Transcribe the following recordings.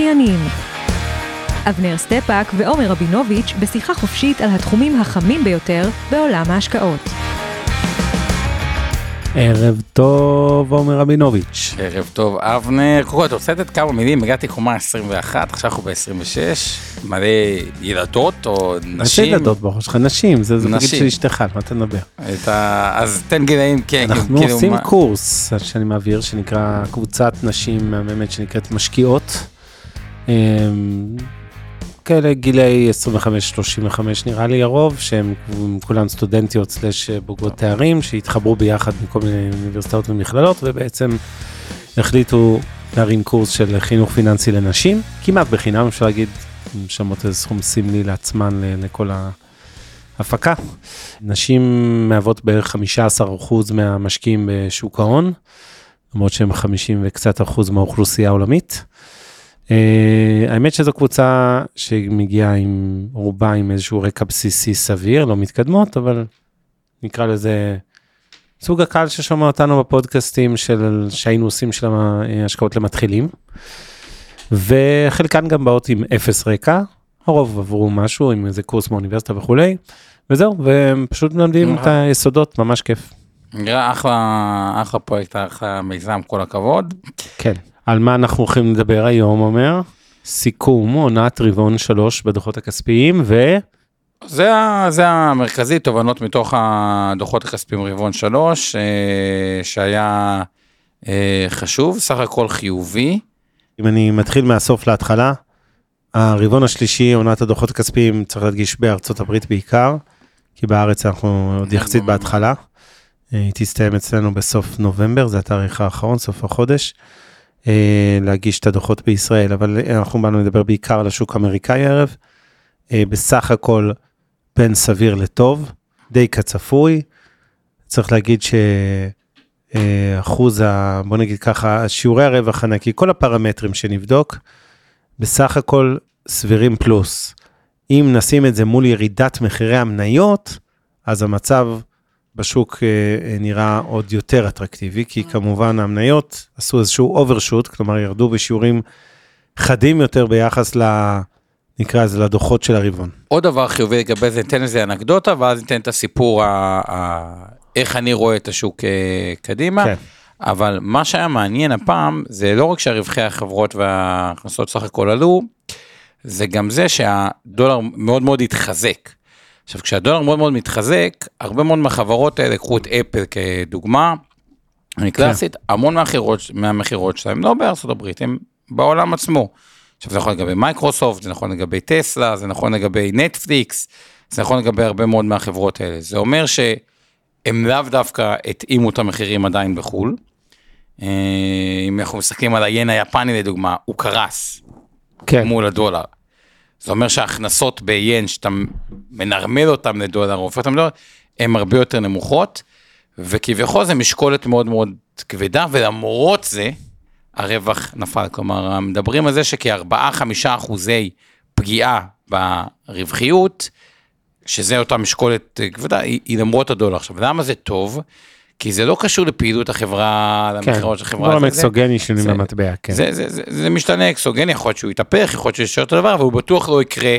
המשקיענים. אבנר סטפאק ועומר רבינוביץ' בשיחה חופשית על התחומים החמים ביותר בעולם ההשקעות. ערב טוב, עומר רבינוביץ'. ערב טוב, אבנר. קודם כל, אתה רוצה לתת כמה מילים? הגעתי קומה 21, עכשיו אנחנו ב-26, מלא ילדות או נשים. איזה ילדות בראש שלך? נשים, זה בגיל. של אשתך, על מה אתה מדבר? אז תן גילאים, כן. אנחנו כאילו, עושים קורס שאני מעביר, שנקרא קבוצת נשים מהממת שנקראת משקיעות. אמ, כאלה גילאי 25-35 נראה לי הרוב, שהם כולן סטודנטיות סלש בוגרות תארים, שהתחברו ביחד מכל מיני אוניברסיטאות ומכללות, ובעצם החליטו להרים קורס של חינוך פיננסי לנשים, כמעט בחינם אפשר להגיד, משלמות איזה סכום סמלי לעצמן לכל ההפקה. נשים מהוות בערך 15% מהמשקיעים בשוק ההון, למרות שהם 50 וקצת אחוז מהאוכלוסייה העולמית. Uh, האמת שזו קבוצה שמגיעה עם רובה עם איזשהו רקע בסיסי סביר, לא מתקדמות, אבל נקרא לזה סוג הקהל ששומע אותנו בפודקאסטים של שהיינו עושים של השקעות למתחילים. וחלקן גם באות עם אפס רקע, הרוב עברו משהו עם איזה קורס באוניברסיטה וכולי, וזהו, והם פשוט מלמדים את היסודות, ממש כיף. נראה אחלה, אחלה פרויקט, אחלה מיזם, כל הכבוד. כן. על מה אנחנו הולכים לדבר היום, אומר? סיכום עונת רבעון שלוש בדוחות הכספיים, ו... זה, זה המרכזי, תובנות מתוך הדוחות הכספיים רבעון שלוש, אה, שהיה אה, חשוב, סך הכל חיובי. אם אני מתחיל מהסוף להתחלה, הרבעון השלישי, עונת הדוחות הכספיים, צריך להדגיש בארצות הברית בעיקר, כי בארץ אנחנו עוד יחסית בהתחלה. אה, היא תסתיים אצלנו בסוף נובמבר, זה התאריך האחרון, סוף החודש, להגיש את הדוחות בישראל, אבל אנחנו באנו לדבר בעיקר על השוק האמריקאי הערב. אה, בסך הכל בין סביר לטוב, די כצפוי. צריך להגיד שאחוז ה... בוא נגיד ככה, שיעורי הרווח הנקי, כל הפרמטרים שנבדוק, בסך הכל סבירים פלוס. אם נשים את זה מול ירידת מחירי המניות, אז המצב בשוק אה, אה, נראה עוד יותר אטרקטיבי, כי כמובן המניות עשו איזשהו אוברשוט, כלומר ירדו בשיעורים חדים יותר ביחס ל... נקרא לזה לדוחות של הרבעון. עוד דבר חיובי לגבי זה, ניתן לזה אנקדוטה, ואז ניתן את הסיפור, ה, ה, איך אני רואה את השוק אה, קדימה. כן. אבל מה שהיה מעניין הפעם, זה לא רק שהרווחי החברות וההכנסות סך הכל עלו, זה גם זה שהדולר מאוד מאוד התחזק. עכשיו, כשהדולר מאוד מאוד מתחזק, הרבה מאוד מהחברות האלה, קחו את אפל כדוגמה, אני קלאסית, המון מהמכירות, מהמכירות שלהם לא בארצות הברית, הם בעולם עצמו. עכשיו, זה נכון לגבי מייקרוסופט, זה נכון לגבי טסלה, זה נכון לגבי נטפליקס, זה נכון לגבי הרבה מאוד מהחברות האלה. זה אומר שהם לאו דווקא התאימו את המחירים עדיין בחו"ל. אה, אם אנחנו מסתכלים על היין היפני לדוגמה, הוא קרס כן, מול הדולר. זה אומר שההכנסות ביין, שאתה מנרמל אותם לדולר, הופך אותם לדולר, הן הרבה יותר נמוכות, וכביכול זה משקולת מאוד מאוד כבדה, ולמרות זה, הרווח נפל. כלומר, מדברים על זה שכ-4-5 אחוזי פגיעה ברווחיות, שזה אותה משקולת כבדה, היא, היא למרות הדולר. עכשיו, למה זה טוב? כי זה לא קשור לפעילות החברה, כן, למכירות של החברה. דברים זה- אקסוגני שונים זה- במטבע, כן. זה, זה, זה, זה משתנה אקסוגני, יכול להיות שהוא יתהפך, יכול להיות שהוא יישאר אותו דבר, אבל הוא בטוח לא יקרה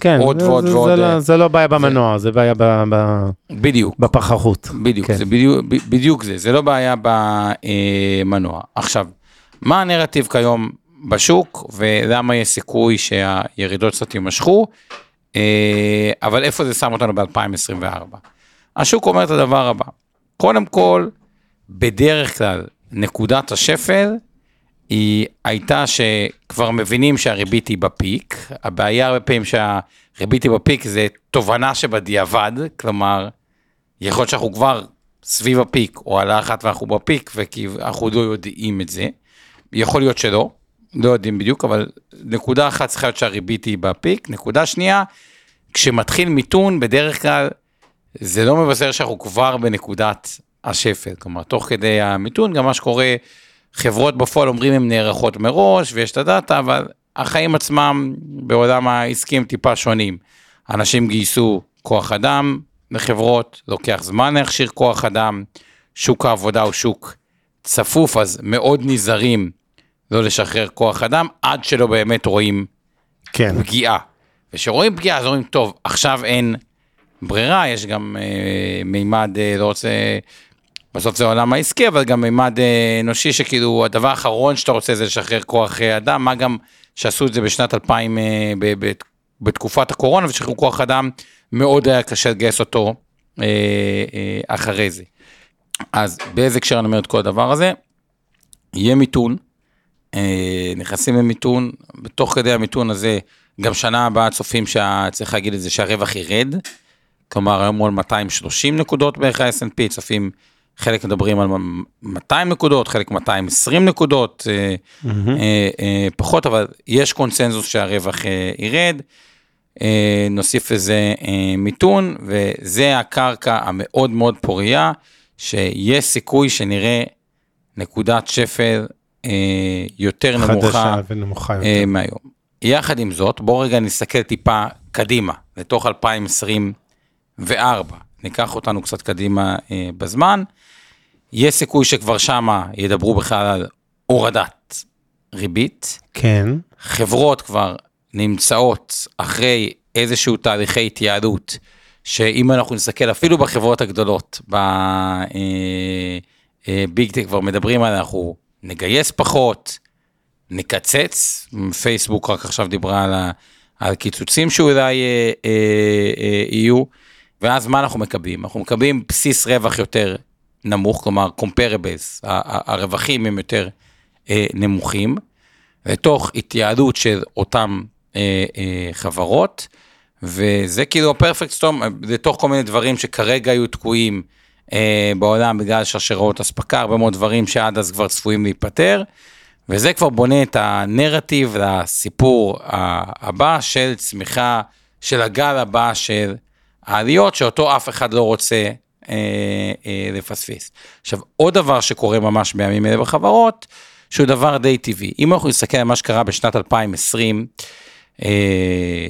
כן, עוד זה- ועוד זה- ועוד, זה לא- אה, זה לא בעיה במנוע, זה בעיה ב- ב- בדיוק. בפחחות. בדיוק, כן. זה בדיוק, ב- בדיוק זה, זה לא בעיה במנוע. עכשיו, מה הנרטיב כיום בשוק, ולמה יש סיכוי שהירידות קצת יימשכו, אה, אבל איפה זה שם אותנו ב-2024? השוק אומר את הדבר הבא, קודם כל, בדרך כלל, נקודת השפל היא הייתה שכבר מבינים שהריבית היא בפיק, הבעיה הרבה פעמים שהריבית היא בפיק זה תובנה שבדיעבד, כלומר, יכול להיות שאנחנו כבר סביב הפיק, או על האחת ואנחנו בפיק, ואנחנו לא יודעים את זה. יכול להיות שלא, לא יודעים בדיוק, אבל נקודה אחת צריכה להיות שהריבית היא בפיק, נקודה שנייה, כשמתחיל מיתון, בדרך כלל זה לא מבשר שאנחנו כבר בנקודת השפל, כלומר, תוך כדי המיתון, גם מה שקורה, חברות בפועל אומרים הן נערכות מראש ויש את הדאטה, אבל החיים עצמם בעולם העסקי הם טיפה שונים. אנשים גייסו כוח אדם לחברות, לוקח זמן להכשיר כוח אדם, שוק העבודה הוא שוק צפוף, אז מאוד נזהרים לא לשחרר כוח אדם, עד שלא באמת רואים כן. פגיעה. וכשרואים פגיעה אז אומרים, טוב, עכשיו אין ברירה, יש גם אה, מימד, אה, לא רוצה, בסוף זה העולם העסקי, אבל גם מימד אה, אנושי, שכאילו הדבר האחרון שאתה רוצה זה לשחרר כוח אה, אדם, מה גם שעשו את זה בשנת 2000, אה, ב, ב, בתקופת הקורונה, ושחררו כוח אדם, מאוד היה קשה לגייס אותו אה, אה, אחרי זה. אז באיזה הקשר אני אומר את כל הדבר הזה? יהיה מיתון, אה, נכנסים למיתון, בתוך כדי המיתון הזה, גם שנה הבאה צופים, שה, צריך להגיד את זה, שהרווח ירד, כלומר היום הוא על 230 נקודות בערך ה-S&P, צופים, חלק מדברים על 200 נקודות, חלק 220 נקודות, אה, פחות, אבל יש קונסנזוס שהרווח ירד. נוסיף לזה מיתון, וזה הקרקע המאוד מאוד פורייה, שיש סיכוי שנראה נקודת שפל יותר נמוכה ונמוכה יותר. מהיום. יחד עם זאת, בואו רגע נסתכל טיפה קדימה, לתוך 2024. ניקח אותנו קצת קדימה אה, בזמן. יש סיכוי שכבר שמה ידברו בכלל על הורדת ריבית. כן, חברות כבר נמצאות אחרי איזשהו תהליכי התייעלות, שאם אנחנו נסתכל אפילו בחברות הגדולות, בביג טק כבר מדברים על אנחנו נגייס פחות, נקצץ, פייסבוק רק עכשיו דיברה על, ה, על קיצוצים שאולי אה, אה, אה, יהיו, ואז מה אנחנו מקבלים? אנחנו מקבלים בסיס רווח יותר נמוך, כלומר comparables, הרווחים הם יותר אה, נמוכים, לתוך התייעלות של אותם אה, אה, חברות, וזה כאילו הפרפקט סטום, לתוך כל מיני דברים שכרגע היו תקועים אה, בעולם בגלל שרשראות אספקה, הרבה מאוד דברים שעד אז כבר צפויים להיפטר, וזה כבר בונה את הנרטיב לסיפור הבא של צמיחה, של הגל הבא של העליות, שאותו אף אחד לא רוצה אה, אה, לפספס. עכשיו, עוד דבר שקורה ממש בימים אלה בחברות, שהוא דבר די טבעי. אם אנחנו נסתכל על מה שקרה בשנת 2020, אה,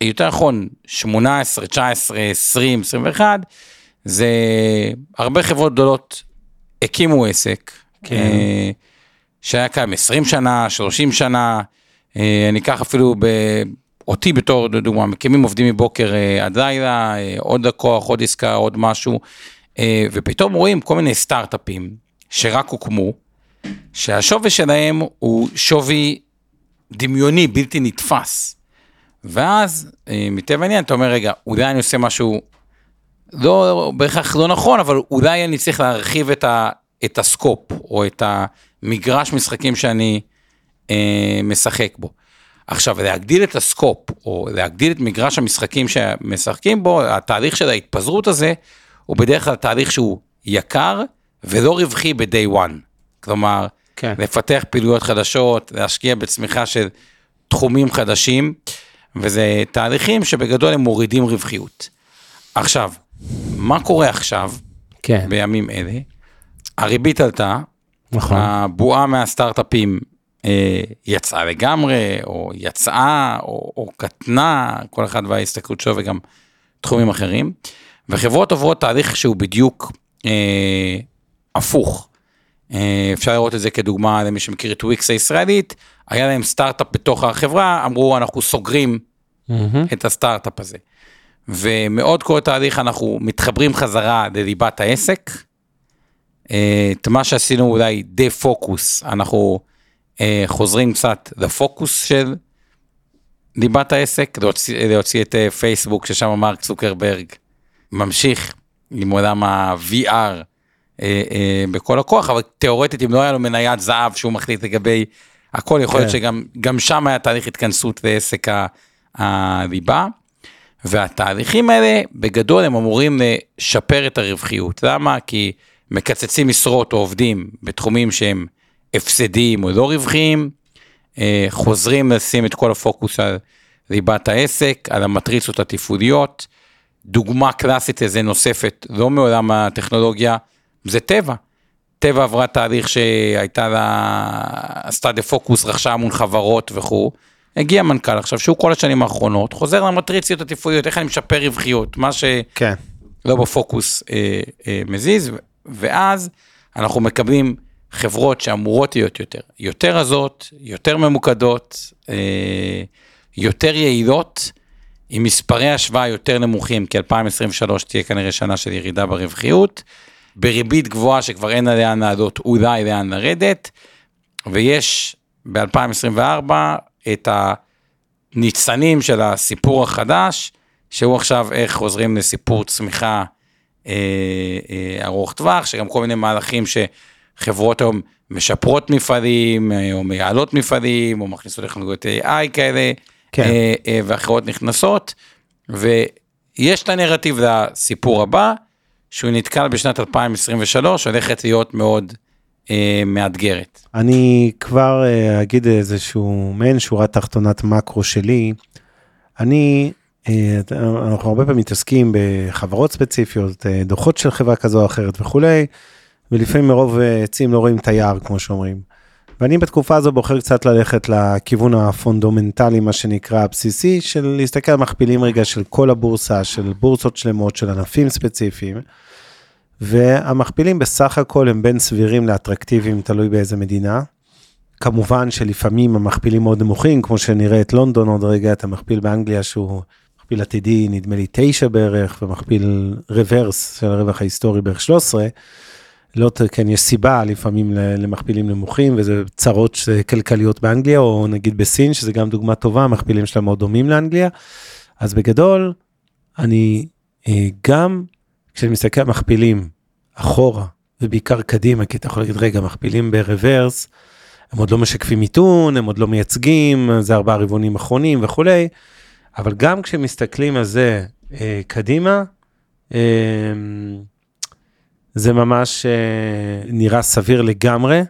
יותר נכון, 18, 19, 20, 21, זה הרבה חברות גדולות הקימו עסק, כן. אה, שהיה קיים 20 שנה, 30 שנה, אה, אני אקח אפילו ב... אותי בתור דוגמה, מקימים עובדים מבוקר אה, עד לילה, אה, עוד לקוח, עוד עסקה, עוד משהו, אה, ופתאום רואים כל מיני סטארט-אפים שרק הוקמו, שהשווי שלהם הוא שווי דמיוני, בלתי נתפס. ואז, מטבע העניין, אתה אומר, רגע, אולי אני עושה משהו לא בהכרח לא נכון, אבל אולי אני צריך להרחיב את, ה, את הסקופ, או את המגרש משחקים שאני אה, משחק בו. עכשיו, להגדיל את הסקופ, או להגדיל את מגרש המשחקים שמשחקים בו, התהליך של ההתפזרות הזה, הוא בדרך כלל תהליך שהוא יקר ולא רווחי ב-day one. כלומר, כן. לפתח פעילויות חדשות, להשקיע בצמיחה של תחומים חדשים, וזה תהליכים שבגדול הם מורידים רווחיות. עכשיו, מה קורה עכשיו, כן, בימים אלה? הריבית עלתה, נכון. הבועה מהסטארט-אפים יצאה לגמרי, או יצאה, או, או קטנה, כל אחד וההסתכלות שלו וגם תחומים אחרים, וחברות עוברות תהליך שהוא בדיוק אה, הפוך. אה, אפשר לראות את זה כדוגמה למי שמכיר את וויקס הישראלית, היה להם סטארט-אפ בתוך החברה, אמרו אנחנו סוגרים מהמם. את הסטארט-אפ הזה. ומאוד כל תהליך אנחנו מתחברים חזרה לליבת העסק. אה, את מה שעשינו אולי דה פוקוס, אנחנו אה, חוזרים קצת לפוקוס של ליבת העסק, להוציא, להוציא את אה, פייסבוק, ששם מרק צוקרברג ממשיך עם עולם ה-VR אה, אה, בכל הכוח, אבל תאורטית אם לא היה לו מניית זהב שהוא מחליט לגבי הכל, יכול להיות כן. שגם גם שם היה תהליך התכנסות לעסק הליבה. והתהליכים האלה בגדול הם אמורים לשפר את הרווחיות. למה? כי מקצצים משרות או עובדים בתחומים שהם הפסדיים או לא רווחיים, אה, חוזרים לשים את כל הפוקוס על ליבת העסק, על המטריצות התפעוליות. דוגמה קלאסית לזה נוספת, לא מעולם הטכנולוגיה, זה טבע. טבע עברה תהליך שהייתה לה, עשתה דה פוקוס, רכשה המון חברות וכו'. הגיע מנכ"ל עכשיו, שהוא כל השנים האחרונות, חוזר למטריציות התפעוליות, איך אני משפר רווחיות, מה שלא כן. בפוקוס אה, אה, מזיז, ואז אנחנו מקבלים חברות שאמורות להיות יותר, יותר רזות, יותר ממוקדות, אה, יותר יעילות, עם מספרי השוואה יותר נמוכים, כי 2023 תהיה כנראה שנה של ירידה ברווחיות, בריבית גבוהה שכבר אין עליה לעלות, אולי לאן לרדת, ויש ב-2024 את הניצנים של הסיפור החדש, שהוא עכשיו איך חוזרים לסיפור צמיחה אה, אה, ארוך טווח, שגם כל מיני מהלכים שחברות היום משפרות מפעלים, אה, או מייעלות מפעלים, או מכניסות טכנולוגיות AI כאלה, כן. אה, אה, ואחרות נכנסות, ויש את הנרטיב לסיפור הבא, שהוא נתקל בשנת 2023, הולכת להיות מאוד אה, מאתגרת. אני כבר אה, אגיד איזשהו מעין שורה תחתונת מקרו שלי. אני, אה, אנחנו הרבה פעמים מתעסקים בחברות ספציפיות, אה, דוחות של חברה כזו או אחרת וכולי, ולפעמים מרוב אה, עצים לא רואים את היער, כמו שאומרים. ואני בתקופה הזו בוחר קצת ללכת לכיוון הפונדומנטלי, מה שנקרא הבסיסי, של להסתכל על מכפילים רגע של כל הבורסה, של בורסות שלמות, של ענפים ספציפיים. והמכפילים בסך הכל הם בין סבירים לאטרקטיביים, תלוי באיזה מדינה. כמובן שלפעמים המכפילים מאוד נמוכים, כמו שנראה את לונדון עוד רגע, את המכפיל באנגליה שהוא מכפיל עתידי, נדמה לי תשע בערך, ומכפיל רוורס של הרווח ההיסטורי בערך 13. לא, כן, יש סיבה לפעמים למכפילים נמוכים, וזה צרות כלכליות באנגליה, או נגיד בסין, שזה גם דוגמה טובה, המכפילים שלה מאוד דומים לאנגליה. אז בגדול, אני אה, גם, כשאני מסתכל על מכפילים אחורה, ובעיקר קדימה, כי אתה יכול להגיד, רגע, מכפילים ברוורס, הם עוד לא משקפים מיתון, הם עוד לא מייצגים, זה ארבעה רבעונים אחרונים וכולי, אבל גם כשמסתכלים על זה אה, קדימה, אה, זה ממש אה, נראה סביר לגמרי,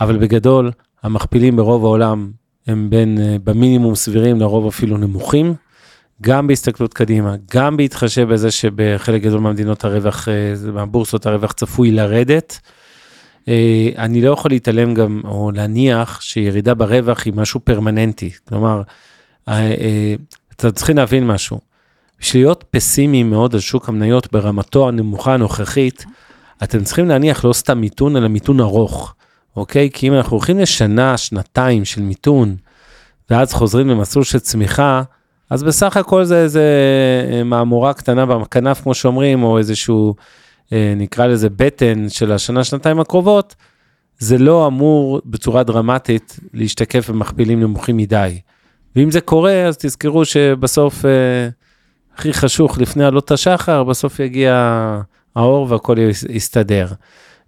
אבל בגדול, המכפילים ברוב העולם הם בין, אה, במינימום סבירים, לרוב אפילו נמוכים. גם בהסתכלות קדימה, גם בהתחשב בזה שבחלק גדול מהמדינות הרווח, אה, מהבורסות הרווח צפוי לרדת. אני לא יכול להתעלם גם, או להניח שירידה ברווח היא משהו פרמננטי. כלומר, אתם צריכים להבין משהו. בשביל להיות פסימיים מאוד על שוק המניות ברמתו הנמוכה הנוכחית, אתם צריכים להניח לא סתם מיתון, אלא מיתון ארוך, אוקיי? כי אם אנחנו הולכים לשנה, שנתיים של מיתון, ואז חוזרים למסלול של צמיחה, אז בסך הכל זה איזה אה, מהמורה קטנה בכנף, כמו שאומרים, או איזשהו, אה, נקרא לזה בטן של השנה, שנתיים הקרובות, זה לא אמור בצורה דרמטית להשתקף במכפילים נמוכים מדי. ואם זה קורה, אז תזכרו שבסוף אה, הכי חשוך לפני עלות השחר, בסוף יגיע האור והכל יסתדר.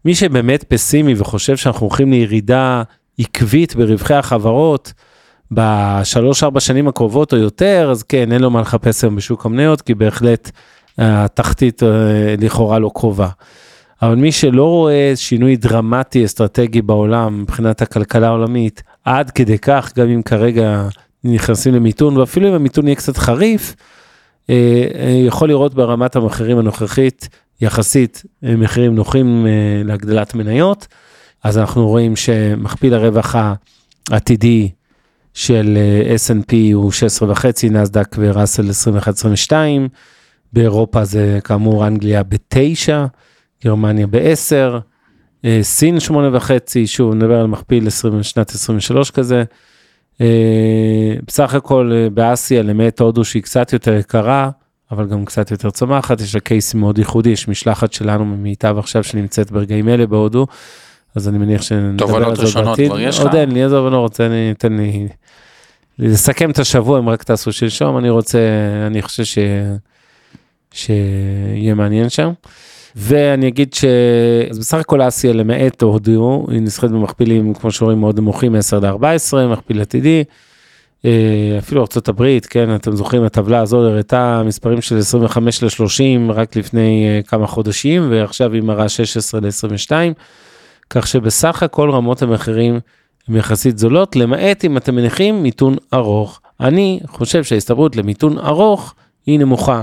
מי שבאמת פסימי וחושב שאנחנו הולכים לירידה עקבית ברווחי החברות, בשלוש-ארבע שנים הקרובות או יותר, אז כן, אין לו מה לחפש היום בשוק המניות, כי בהחלט התחתית לכאורה לא קרובה. אבל מי שלא רואה שינוי דרמטי אסטרטגי בעולם מבחינת הכלכלה העולמית, עד כדי כך, גם אם כרגע נכנסים למיתון, ואפילו אם המיתון יהיה קצת חריף, יכול לראות ברמת המחירים הנוכחית, יחסית מחירים נוחים להגדלת מניות. אז אנחנו רואים שמכפיל הרווח העתידי של S&P הוא 16.5, נסדק וראסל 21-22, באירופה זה כאמור אנגליה ב-9, גרמניה ב-10, סין 8.5, שוב נדבר על מכפיל 20, שנת 23 כזה. בסך הכל באסיה למעט הודו שהיא קצת יותר יקרה, אבל גם קצת יותר צומחת, יש לה קייס מאוד ייחודי, יש משלחת שלנו ממיטב עכשיו שנמצאת ברגעים אלה בהודו, אז אני מניח שנדבר על זה בעתיד. כבר יש לך? עוד אין לי, עזוב, אני לא רוצה, אני, תן לי לסכם את השבוע, אם רק תעשו שלשום, אני רוצה, אני חושב ש... שיהיה מעניין שם. ואני אגיד שבסך הכל אסיה למעט הודו, היא נסחרת במכפילים, כמו שאומרים, מאוד נמוכים, 10 ל-14, מכפיל עתידי. אפילו ארה"ב, כן, אתם זוכרים, הטבלה הזו הראתה מספרים של 25 ל-30 רק לפני כמה חודשים, ועכשיו היא מראה 16 ל-22, כך שבסך הכל רמות המחירים הן יחסית זולות, למעט אם אתם מניחים מיתון ארוך. אני חושב שההסתברות למיתון ארוך היא נמוכה,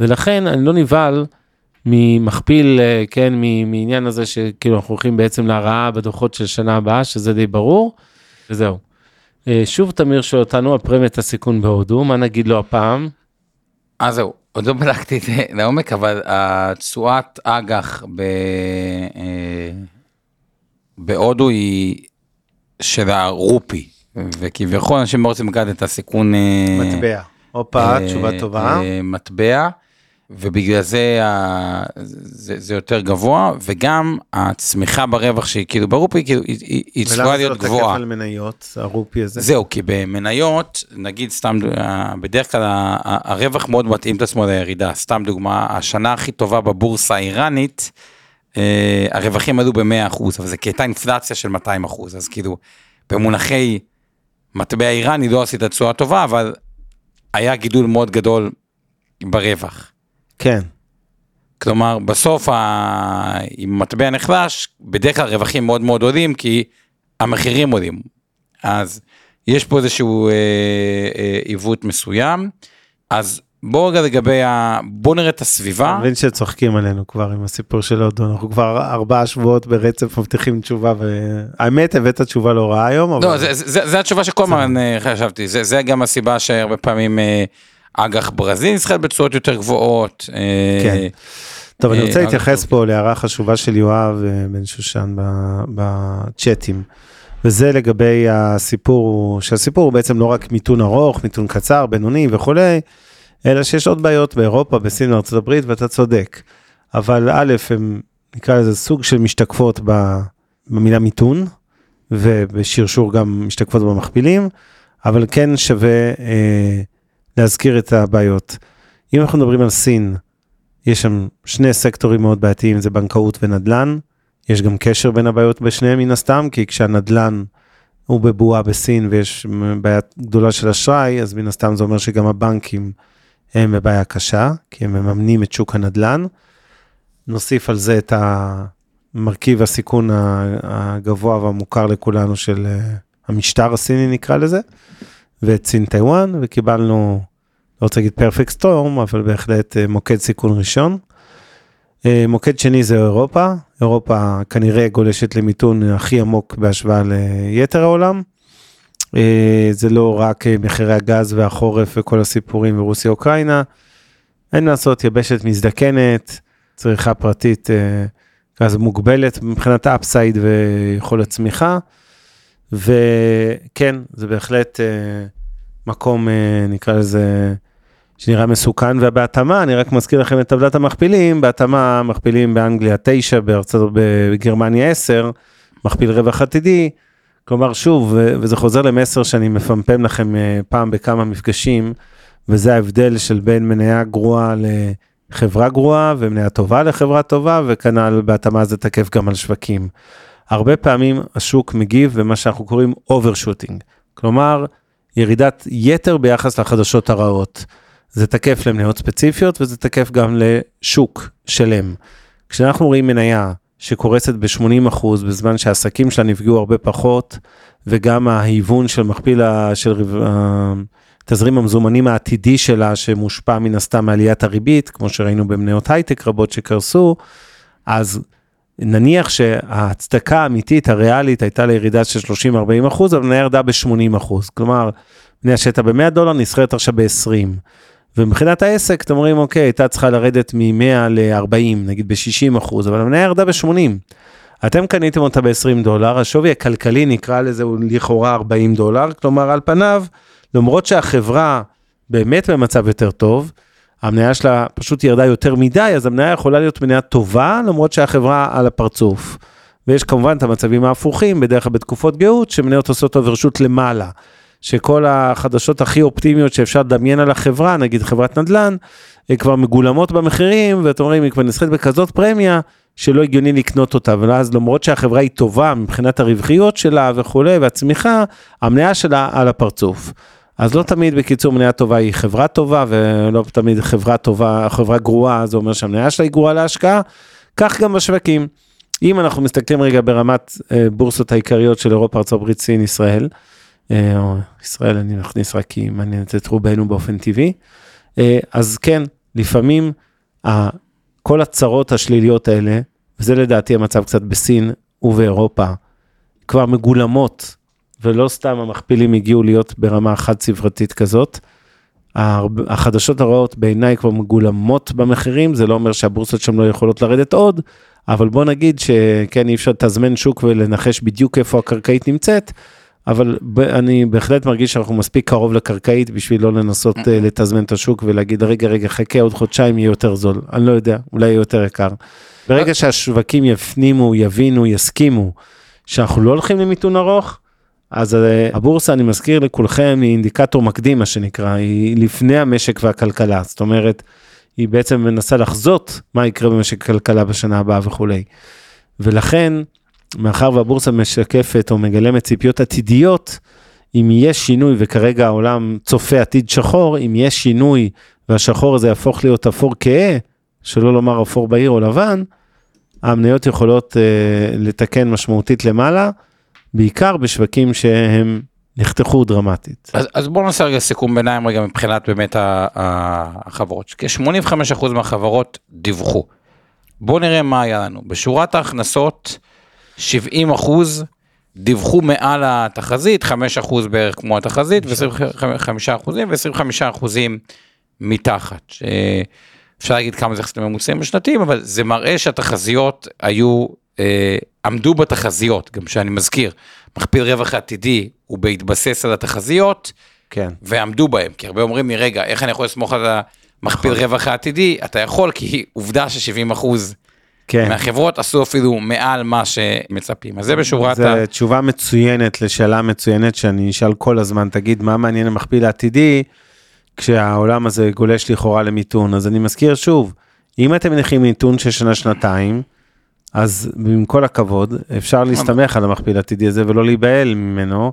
ולכן אני לא נבהל ממכפיל, אה, כן, מעניין הזה שכאילו אנחנו הולכים בעצם להרעה בדוחות של שנה הבאה, שזה די ברור, וזהו. אה, שוב תמיר שואל אותנו על פרמיית הסיכון בהודו, מה נגיד לו הפעם? אז זהו, עוד לא בדקתי את זה לעומק, אבל התשואת אג"ח ב... אה, בהודו היא של הרופי, וכביכול אנשים מאוד רוצים לקחת את הסיכון... אה, מטבע. הופה, תשובה טובה. מטבע. ובגלל זה, זה זה יותר גבוה וגם הצמיחה ברווח שהיא כאילו ברופי כאילו היא, היא צפויה להיות גבוהה. ולמה זה לא תקף על מניות הרופי הזה? זהו כי במניות נגיד סתם בדרך כלל הרווח מאוד מתאים את עצמו לירידה סתם דוגמה השנה הכי טובה בבורסה האיראנית אה, הרווחים עלו ב-100% אבל זה כי הייתה אינפלציה של 200% אז כאילו במונחי מטבע איראני לא עשית תשואה טובה אבל היה גידול מאוד גדול ברווח. כן. כלומר, בסוף, ה... אם מטבע נחלש, בדרך כלל רווחים מאוד מאוד עולים, כי המחירים עולים. אז יש פה איזשהו אה, אה, עיוות מסוים. אז בואו רגע לגבי ה... בואו נראה את הסביבה. אני מבין שצוחקים עלינו כבר עם הסיפור של הודו, אנחנו כבר ארבעה שבועות ברצף מבטיחים תשובה, והאמת הבאת תשובה לא רעה היום. אבל... לא, זה, זה, זה, זה התשובה שכל הזמן אה, חשבתי, זה, זה גם הסיבה שהרבה פעמים... אה, אג"ח ברזיל נסחרת בתשואות יותר גבוהות. אה, כן. טוב, אני רוצה אה, להתייחס פה להערה חשובה של יואב אה, בן שושן בצ'אטים. וזה לגבי הסיפור, שהסיפור הוא בעצם לא רק מיתון ארוך, מיתון קצר, בינוני וכולי, אלא שיש עוד בעיות באירופה, בסין הברית, ואתה צודק. אבל א', הם נקרא לזה סוג של משתקפות במילה מיתון, ובשרשור גם משתקפות במכפילים, אבל כן שווה אה, להזכיר את הבעיות. אם אנחנו מדברים על סין, יש שם שני סקטורים מאוד בעייתיים, זה בנקאות ונדל"ן. יש גם קשר בין הבעיות בשניהם מן הסתם, כי כשהנדל"ן הוא בבועה בסין ויש בעיה גדולה של אשראי, אז מן הסתם זה אומר שגם הבנקים הם בבעיה קשה, כי הם מממנים את שוק הנדל"ן. נוסיף על זה את המרכיב הסיכון הגבוה והמוכר לכולנו של אה, המשטר הסיני נקרא לזה. ואת סין טיוואן, וקיבלנו, לא רוצה להגיד פרפקט סטורם, אבל בהחלט אה, מוקד סיכון ראשון. אה, מוקד שני זה אירופה, אירופה כנראה גולשת למיתון הכי עמוק בהשוואה ליתר העולם. אה, זה לא רק מחירי הגז והחורף וכל הסיפורים ברוסיה אוקראינה. אין לעשות, יבשת מזדקנת, צריכה פרטית גז מוגבלת מבחינת האפסייד ויכולת צמיחה. וכן, זה בהחלט אה, מקום, אה, נקרא לזה, שנראה מסוכן, ובהתאמה, אני רק מזכיר לכם את טבלת המכפילים, בהתאמה מכפילים באנגליה 9, בארצות, בגרמניה 10, מכפיל רווח עתידי. כלומר, שוב, וזה חוזר למסר שאני מפמפם לכם אה, פעם בכמה מפגשים, וזה ההבדל של בין מניה גרועה לחברה גרועה, ומניה טובה לחברה טובה, וכנ"ל בהתאמה זה תקף גם על שווקים. הרבה פעמים השוק מגיב במה שאנחנו קוראים overshooting, כלומר ירידת יתר ביחס לחדשות הרעות. זה תקף למניות ספציפיות וזה תקף גם לשוק שלם. כשאנחנו רואים מניה שקורסת ב-80% בזמן שהעסקים שלה נפגעו הרבה פחות, וגם ההיוון של מכפיל, של תזרים המזומנים העתידי שלה שמושפע מן הסתם מעליית הריבית, כמו שראינו במניות הייטק רבות שקרסו, אז נניח שההצדקה האמיתית הריאלית הייתה לירידה של 30-40 אחוז, אבל מניה ירדה ב-80 אחוז. כלומר, מניה שהייתה ב-100 דולר נסחרת עכשיו ב-20. ומבחינת העסק, אתם אומרים, אוקיי, הייתה צריכה לרדת מ-100 ל-40, נגיד ב-60 אחוז, אבל המניה ירדה ב-80. אתם קניתם אותה ב-20 דולר, השווי הכלכלי נקרא לזה הוא לכאורה 40 דולר, כלומר על פניו, למרות שהחברה באמת במצב יותר טוב, המניה שלה פשוט ירדה יותר מדי, אז המניה יכולה להיות מניה טובה, למרות שהחברה על הפרצוף. ויש כמובן את המצבים ההפוכים, בדרך כלל בתקופות גאות, שמניות עושות אוברשות למעלה. שכל החדשות הכי אופטימיות שאפשר לדמיין על החברה, נגיד חברת נדל"ן, כבר מגולמות במחירים, ואתם אומרים, היא כבר נסחרת בכזאת פרמיה, שלא הגיוני לקנות אותה, ואז למרות שהחברה היא טובה מבחינת הרווחיות שלה וכולי, והצמיחה, המניה שלה על הפרצוף. אז לא תמיד בקיצור מניה טובה היא חברה טובה ולא תמיד חברה טובה, חברה גרועה, זה אומר שהמניה שלה היא גרועה להשקעה, כך גם בשווקים. אם אנחנו מסתכלים רגע ברמת אה, בורסות העיקריות של אירופה, ארה"ב, סין, ישראל, אה, או ישראל אני מכניס רק כי מעניינת את רובנו באופן טבעי, אה, אז כן, לפעמים ה- כל הצרות השליליות האלה, וזה לדעתי המצב קצת בסין ובאירופה, כבר מגולמות, ולא סתם המכפילים הגיעו להיות ברמה חד ספרתית כזאת. החדשות הרעות בעיניי כבר מגולמות במחירים, זה לא אומר שהבורסות שם לא יכולות לרדת עוד, אבל בוא נגיד שכן, אי אפשר לתזמן שוק ולנחש בדיוק איפה הקרקעית נמצאת, אבל אני בהחלט מרגיש שאנחנו מספיק קרוב לקרקעית בשביל לא לנסות אה, לתזמן את השוק ולהגיד, רגע, רגע, חכה עוד חודשיים יהיה יותר זול. אני לא יודע, אולי יהיה יותר יקר. ברגע שהשווקים יפנימו, יבינו, יסכימו שאנחנו לא הולכים למיתון ארוך, אז אה, הבורסה, אני מזכיר לכולכם, היא אינדיקטור מקדים, מה שנקרא, היא לפני המשק והכלכלה. זאת אומרת, היא בעצם מנסה לחזות מה יקרה במשק הכלכלה בשנה הבאה וכולי. ולכן, מאחר והבורסה משקפת או מגלמת ציפיות עתידיות, אם יש שינוי, וכרגע העולם צופה עתיד שחור, אם יש שינוי והשחור הזה יהפוך להיות אפור כהה, שלא לומר אפור בהיר או לבן, המניות יכולות אה, לתקן משמעותית למעלה, בעיקר בשווקים שהם נחתכו דרמטית. אז, אז בואו נעשה רגע סיכום ביניים רגע מבחינת באמת החברות. כ-85% מהחברות דיווחו. בואו נראה מה היה לנו. בשורת ההכנסות, 70% דיווחו מעל התחזית, 5% בערך כמו התחזית, ו-25% ו-25% מתחת. ש- אפשר להגיד כמה זה יחסית לממוצעים בשנתיים, אבל זה מראה שהתחזיות היו, אה, עמדו בתחזיות, גם שאני מזכיר, מכפיל רווח עתידי הוא בהתבסס על התחזיות, כן. ועמדו בהם, כי הרבה אומרים לי, רגע, איך אני יכול לסמוך על המכפיל נכון. רווח העתידי? אתה יכול, כי עובדה ש-70 אחוז כן. מהחברות עשו אפילו מעל מה שמצפים. אז זה בשורת ה... זו תשובה מצוינת לשאלה מצוינת שאני אשאל כל הזמן, תגיד, מה מעניין המכפיל העתידי, כשהעולם הזה גולש לכאורה למיתון? אז אני מזכיר שוב, אם אתם מניחים מיתון של שנה-שנתיים, אז עם כל הכבוד, אפשר להסתמך על המכפיל העתידי הזה ולא להיבהל ממנו.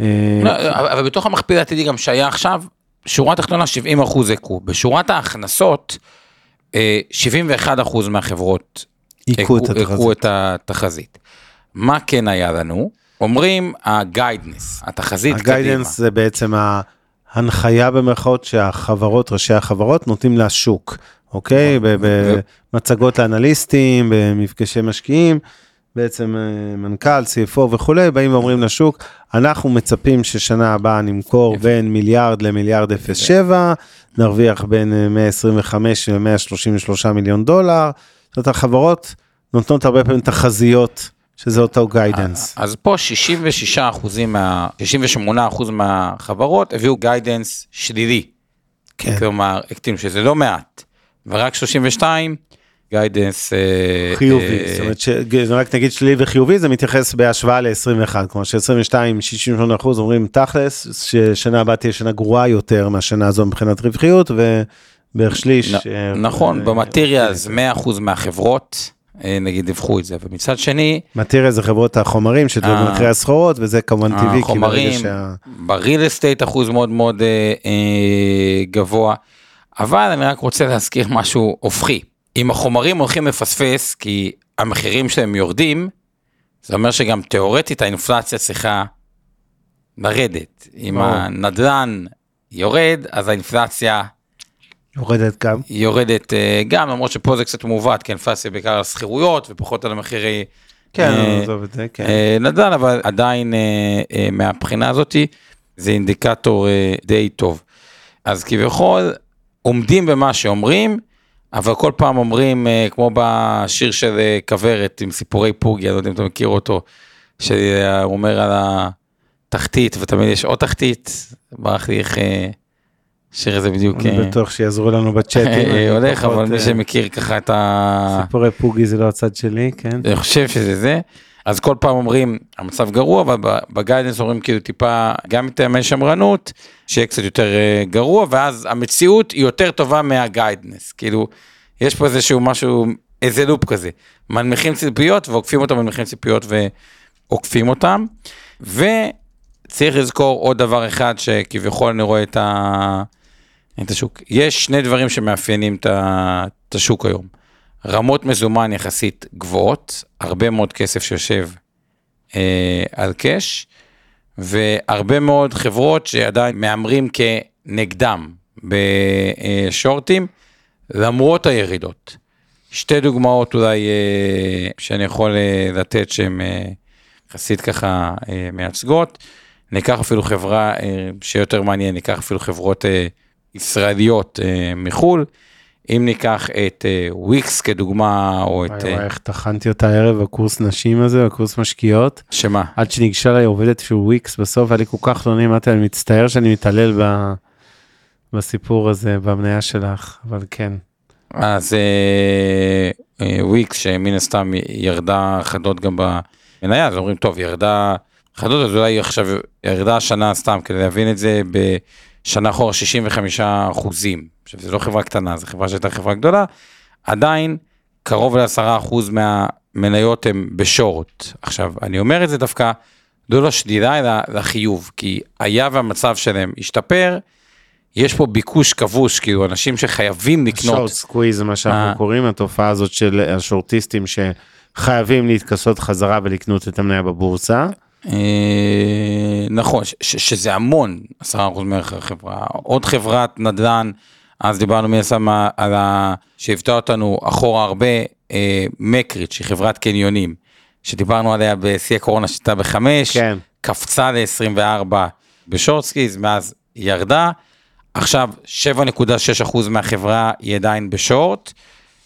אה, לא, אבל בתוך המכפיל העתידי גם שהיה עכשיו, שורה תחתונה 70 אחוז הכו. בשורת ההכנסות, אה, 71 אחוז מהחברות. הכו את התחזית. מה כן היה לנו? אומרים הגיידנס, התחזית קדימה. הגיידנס זה בעצם ההנחיה במרכאות שהחברות, ראשי החברות, נותנים לשוק, אוקיי? נכון. במצגות לאנליסטים, במפגשי משקיעים, בעצם אה, מנכ"ל, CFO וכולי, באים ואומרים לשוק, אנחנו מצפים ששנה הבאה נמכור. בין מיליארד למיליארד 07, נרוויח בין אה, 125 ל-133 מיליון דולר. זאת אומרת, החברות נותנות הרבה פעמים תחזיות, שזה אותו גיידנס. אז פה 66 אחוזים מה... 68 אחוז מהחברות הביאו guidance שלילי. כן. כלומר, הקטינו שזה לא מעט. ורק 32 guidance... אה, חיובי, אה, זאת אומרת, ש... רק נגיד שלילי וחיובי זה מתייחס בהשוואה ל-21, כלומר ש-22, 68 אחוז אומרים תכלס, ששנה הבאה תהיה שנה גרועה יותר מהשנה הזו מבחינת רווחיות, ובערך שליש. אה, נכון, ב materials 100 אחוז מהחברות, נגיד, דיווחו את זה. ומצד שני, מטריה זה חברות החומרים אה. במחירי הסחורות, וזה כמובן טבעי, כי ברגע החומרים, שה... בריל אסטייט אחוז מאוד מאוד גבוה. אבל אני רק רוצה להזכיר משהו הופכי. אם החומרים הולכים לפספס כי המחירים שלהם יורדים, זה אומר שגם תיאורטית האינפלציה צריכה לרדת. אם ברור. הנדל"ן יורד, אז האינפלציה יורדת גם. יורדת אה, גם, למרות שפה זה קצת מעוות, כי האינפלציה בעיקר על שכירויות ופחות על המחירי כן, אה, עזוב את זה, כן. אה, נדל"ן, אבל עדיין מהבחינה הזאתי זה אינדיקטור די טוב. אז כביכול עומדים במה שאומרים, אבל כל פעם אומרים, אה, כמו בשיר של אה, כוורת עם סיפורי פוגי, אני לא יודע אם אתה מכיר אותו, שהוא אומר על התחתית, ותמיד יש עוד תחתית, ברח לי איך אה, השיר הזה בדיוק אני בטוח שיעזרו לנו בצ'אט. הולך, אבל מי שמכיר ככה את ה... סיפורי פוגי זה לא הצד שלי, כן. אני חושב שזה זה. אז כל פעם אומרים המצב גרוע, אבל ב guidance אומרים כאילו טיפה גם מטעמי שמרנות, שיהיה קצת יותר אה, גרוע, ואז המציאות היא יותר טובה מה guidance. כאילו, יש פה איזשהו משהו, איזה loop כזה. מנמיכים ציפיות ועוקפים אותם, מנמיכים ציפיות ועוקפים אותם. וצריך לזכור עוד דבר אחד שכביכול אני רואה את, ה... את השוק. יש שני דברים שמאפיינים את השוק היום. רמות מזומן יחסית גבוהות, הרבה מאוד כסף שיושב אה, על קאש, והרבה מאוד חברות שעדיין מהמרים כנגדם בשורטים, למרות הירידות. שתי דוגמאות אולי אה, שאני יכול אה, לתת שהן אה, יחסית ככה אה, מייצגות. ניקח אפילו חברה אה, שיותר מעניין, ניקח אפילו חברות אה, ישראליות אה, מחו"ל. אם ניקח את אה, וויקס כדוגמה, או את... וואי, וואי, אה, איך טחנתי אותה הערב בקורס נשים הזה, בקורס משקיעות. שמה? עד שניגשה אליי עובדת של וויקס, בסוף היה לי כל כך לא נעים, אמרתי, אני מצטער שאני מתעלל ב... בסיפור הזה, במניה שלך, אבל כן. אז אה, אה, וויקס שמן הסתם ירדה חדות גם במניה, אז אומרים טוב ירדה חדות, אז אולי עכשיו ירדה השנה סתם כדי להבין את זה בשנה אחורה 65 אחוזים. עכשיו זו לא חברה קטנה, זו חברה שהייתה חברה גדולה, עדיין קרוב ל-10 אחוז מהמניות הם בשורט. עכשיו אני אומר את זה דווקא לא לשלילה אלא לחיוב, כי היה והמצב שלהם השתפר. יש פה ביקוש כבוש, כאילו אנשים שחייבים לקנות. שורט סקוויז מה שאנחנו אה. קוראים, התופעה הזאת של השורטיסטים שחייבים להתכסות חזרה ולקנות את המניה בבורסה. אה, נכון, שזה המון, 10% מערך החברה. עוד חברת נדל"ן, אז דיברנו מן הסתם על ה... שהפתעה אותנו אחורה הרבה, אה, מקרית, שהיא חברת קניונים, שדיברנו עליה בשיא הקורונה שהייתה בחמש, כן. קפצה ל-24 בשורטסקיז, מאז ירדה. עכשיו 7.6% מהחברה היא עדיין בשורט,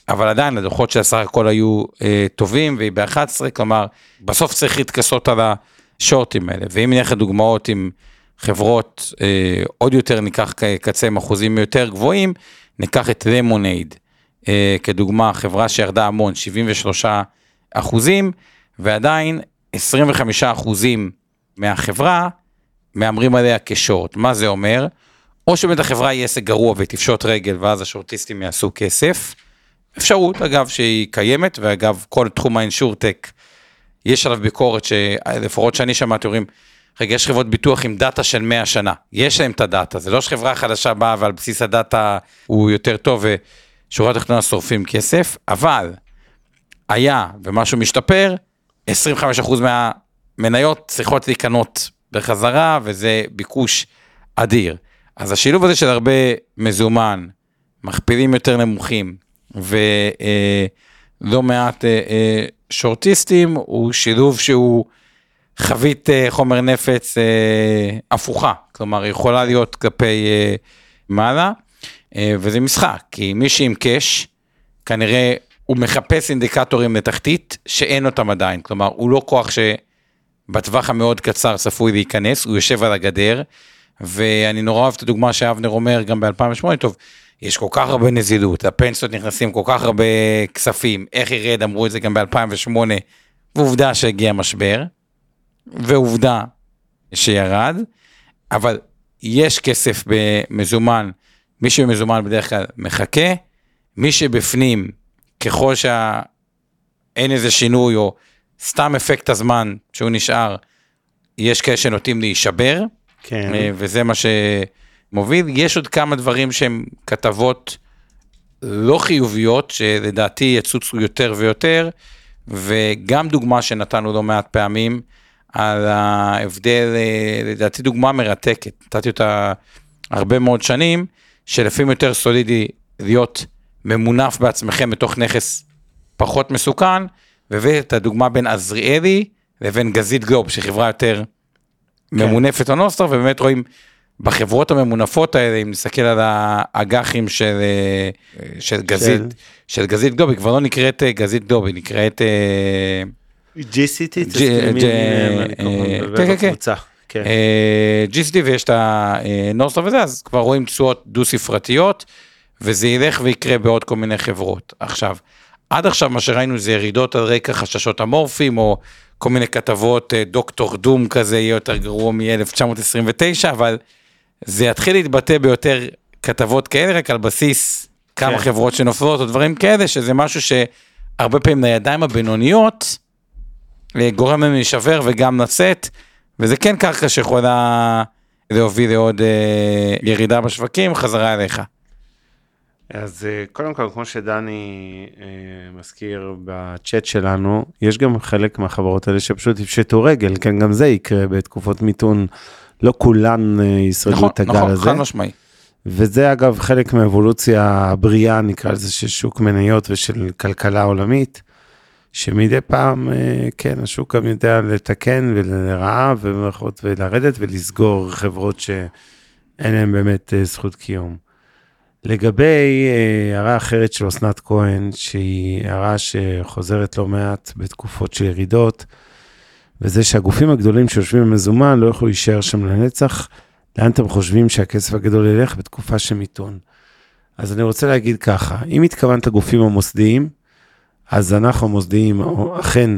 אבל עדיין הדוחות של הסך הכל היו אה, טובים והיא ב-11, כלומר בסוף צריך להתכסות על השורטים האלה. ואם נלך לדוגמאות עם חברות אה, עוד יותר ניקח קצה עם אחוזים יותר גבוהים, ניקח את למונייד אה, כדוגמה, חברה שירדה המון, 73 אחוזים, ועדיין 25 אחוזים מהחברה מהמרים עליה כשורט. מה זה אומר? או שבאמת החברה יהיה עסק גרוע ותפשוט רגל ואז השורטיסטים יעשו כסף. אפשרות אגב שהיא קיימת ואגב כל תחום האינשורטק יש עליו ביקורת שלפחות שאני שמעתי אומרים רגע יש חברות ביטוח עם דאטה של 100 שנה יש להם את הדאטה זה לא שחברה חדשה באה ועל בסיס הדאטה הוא יותר טוב ושורה תחתונה שורפים כסף אבל היה ומשהו משתפר 25% מהמניות צריכות להיקנות בחזרה וזה ביקוש אדיר. אז השילוב הזה של הרבה מזומן, מכפילים יותר נמוכים ולא מעט אה, אה, שורטיסטים הוא שילוב שהוא חבית אה, חומר נפץ אה, הפוכה, כלומר יכולה להיות כלפי אה, מעלה וזה משחק, כי מי שעם קאש כנראה הוא מחפש אינדיקטורים לתחתית שאין אותם עדיין, כלומר הוא לא כוח שבטווח המאוד קצר צפוי להיכנס, הוא יושב על הגדר. ואני נורא אוהב את הדוגמה שאבנר אומר גם ב-2008, טוב, יש כל כך הרבה נזילות, הפנסיות נכנסים כל כך הרבה כספים, איך ירד, אמרו את זה גם ב-2008, ועובדה שהגיע משבר, ועובדה שירד, אבל יש כסף במזומן, מי שמזומן בדרך כלל מחכה, מי שבפנים, ככל שאין איזה שינוי או סתם אפקט הזמן שהוא נשאר, יש כאלה שנוטים להישבר. כן. אה, וזה מה שמוביל. יש עוד כמה דברים שהם כתבות לא חיוביות, שלדעתי יצוצו יותר ויותר, וגם דוגמה שנתנו לא מעט פעמים, על ההבדל, אה, לדעתי דוגמה מרתקת, נתתי אותה הרבה מאוד שנים, שלפעמים יותר סולידי להיות ממונף בעצמכם בתוך נכס פחות מסוכן, והבאתי את הדוגמה בין עזריאלי לבין גזית גלוב, שחברה יותר ממונפת אונוסטר, ובאמת רואים בחברות הממונפות האלה, אם נסתכל על האג"חים של, אה, של גזית, של גזית גלוב, היא כבר לא נקראת אה, גזית גלוב, היא נקראת... GCT, GCT ויש את הנורסטר וזה, אז כבר רואים תשואות דו ספרתיות, וזה ילך ויקרה בעוד כל מיני חברות. עכשיו, עד עכשיו מה שראינו זה ירידות על רקע חששות אמורפיים, או כל מיני כתבות, אה, דוקטור דום כזה יהיה יותר גרוע מ-1929, אבל זה יתחיל להתבטא ביותר כתבות כאלה, רק על בסיס כמה כן. חברות שנופלות או דברים כאלה, שזה משהו שהרבה פעמים לידיים הבינוניות, גורם להם להישבר וגם לצאת, וזה כן קרקע שיכולה להוביל לעוד אה, ירידה בשווקים, חזרה אליך. אז אה, קודם כל, כמו שדני אה, מזכיר בצ'אט שלנו, יש גם חלק מהחברות האלה שפשוט יפשטו רגל, כן, גם זה יקרה בתקופות מיתון, לא כולן אה, ישרדו נכון, את הגל נכון, הזה. חד משמעי. וזה אגב חלק מהאבולוציה הבריאה, נקרא לזה, של שוק מניות ושל כלכלה עולמית, שמדי פעם, אה, כן, השוק גם יודע לתקן ולרעה ובמירכאות ולרדת ולסגור חברות שאין להן באמת אה, זכות קיום. לגבי אה, הערה אחרת של אסנת כהן, שהיא הערה שחוזרת לא מעט בתקופות של ירידות, וזה שהגופים הגדולים שיושבים במזומן לא יוכלו להישאר שם לנצח. לאן אתם חושבים שהכסף הגדול ילך בתקופה של מיתון? אז אני רוצה להגיד ככה, אם התכוונת גופים המוסדיים, אז אנחנו המוסדיים אכן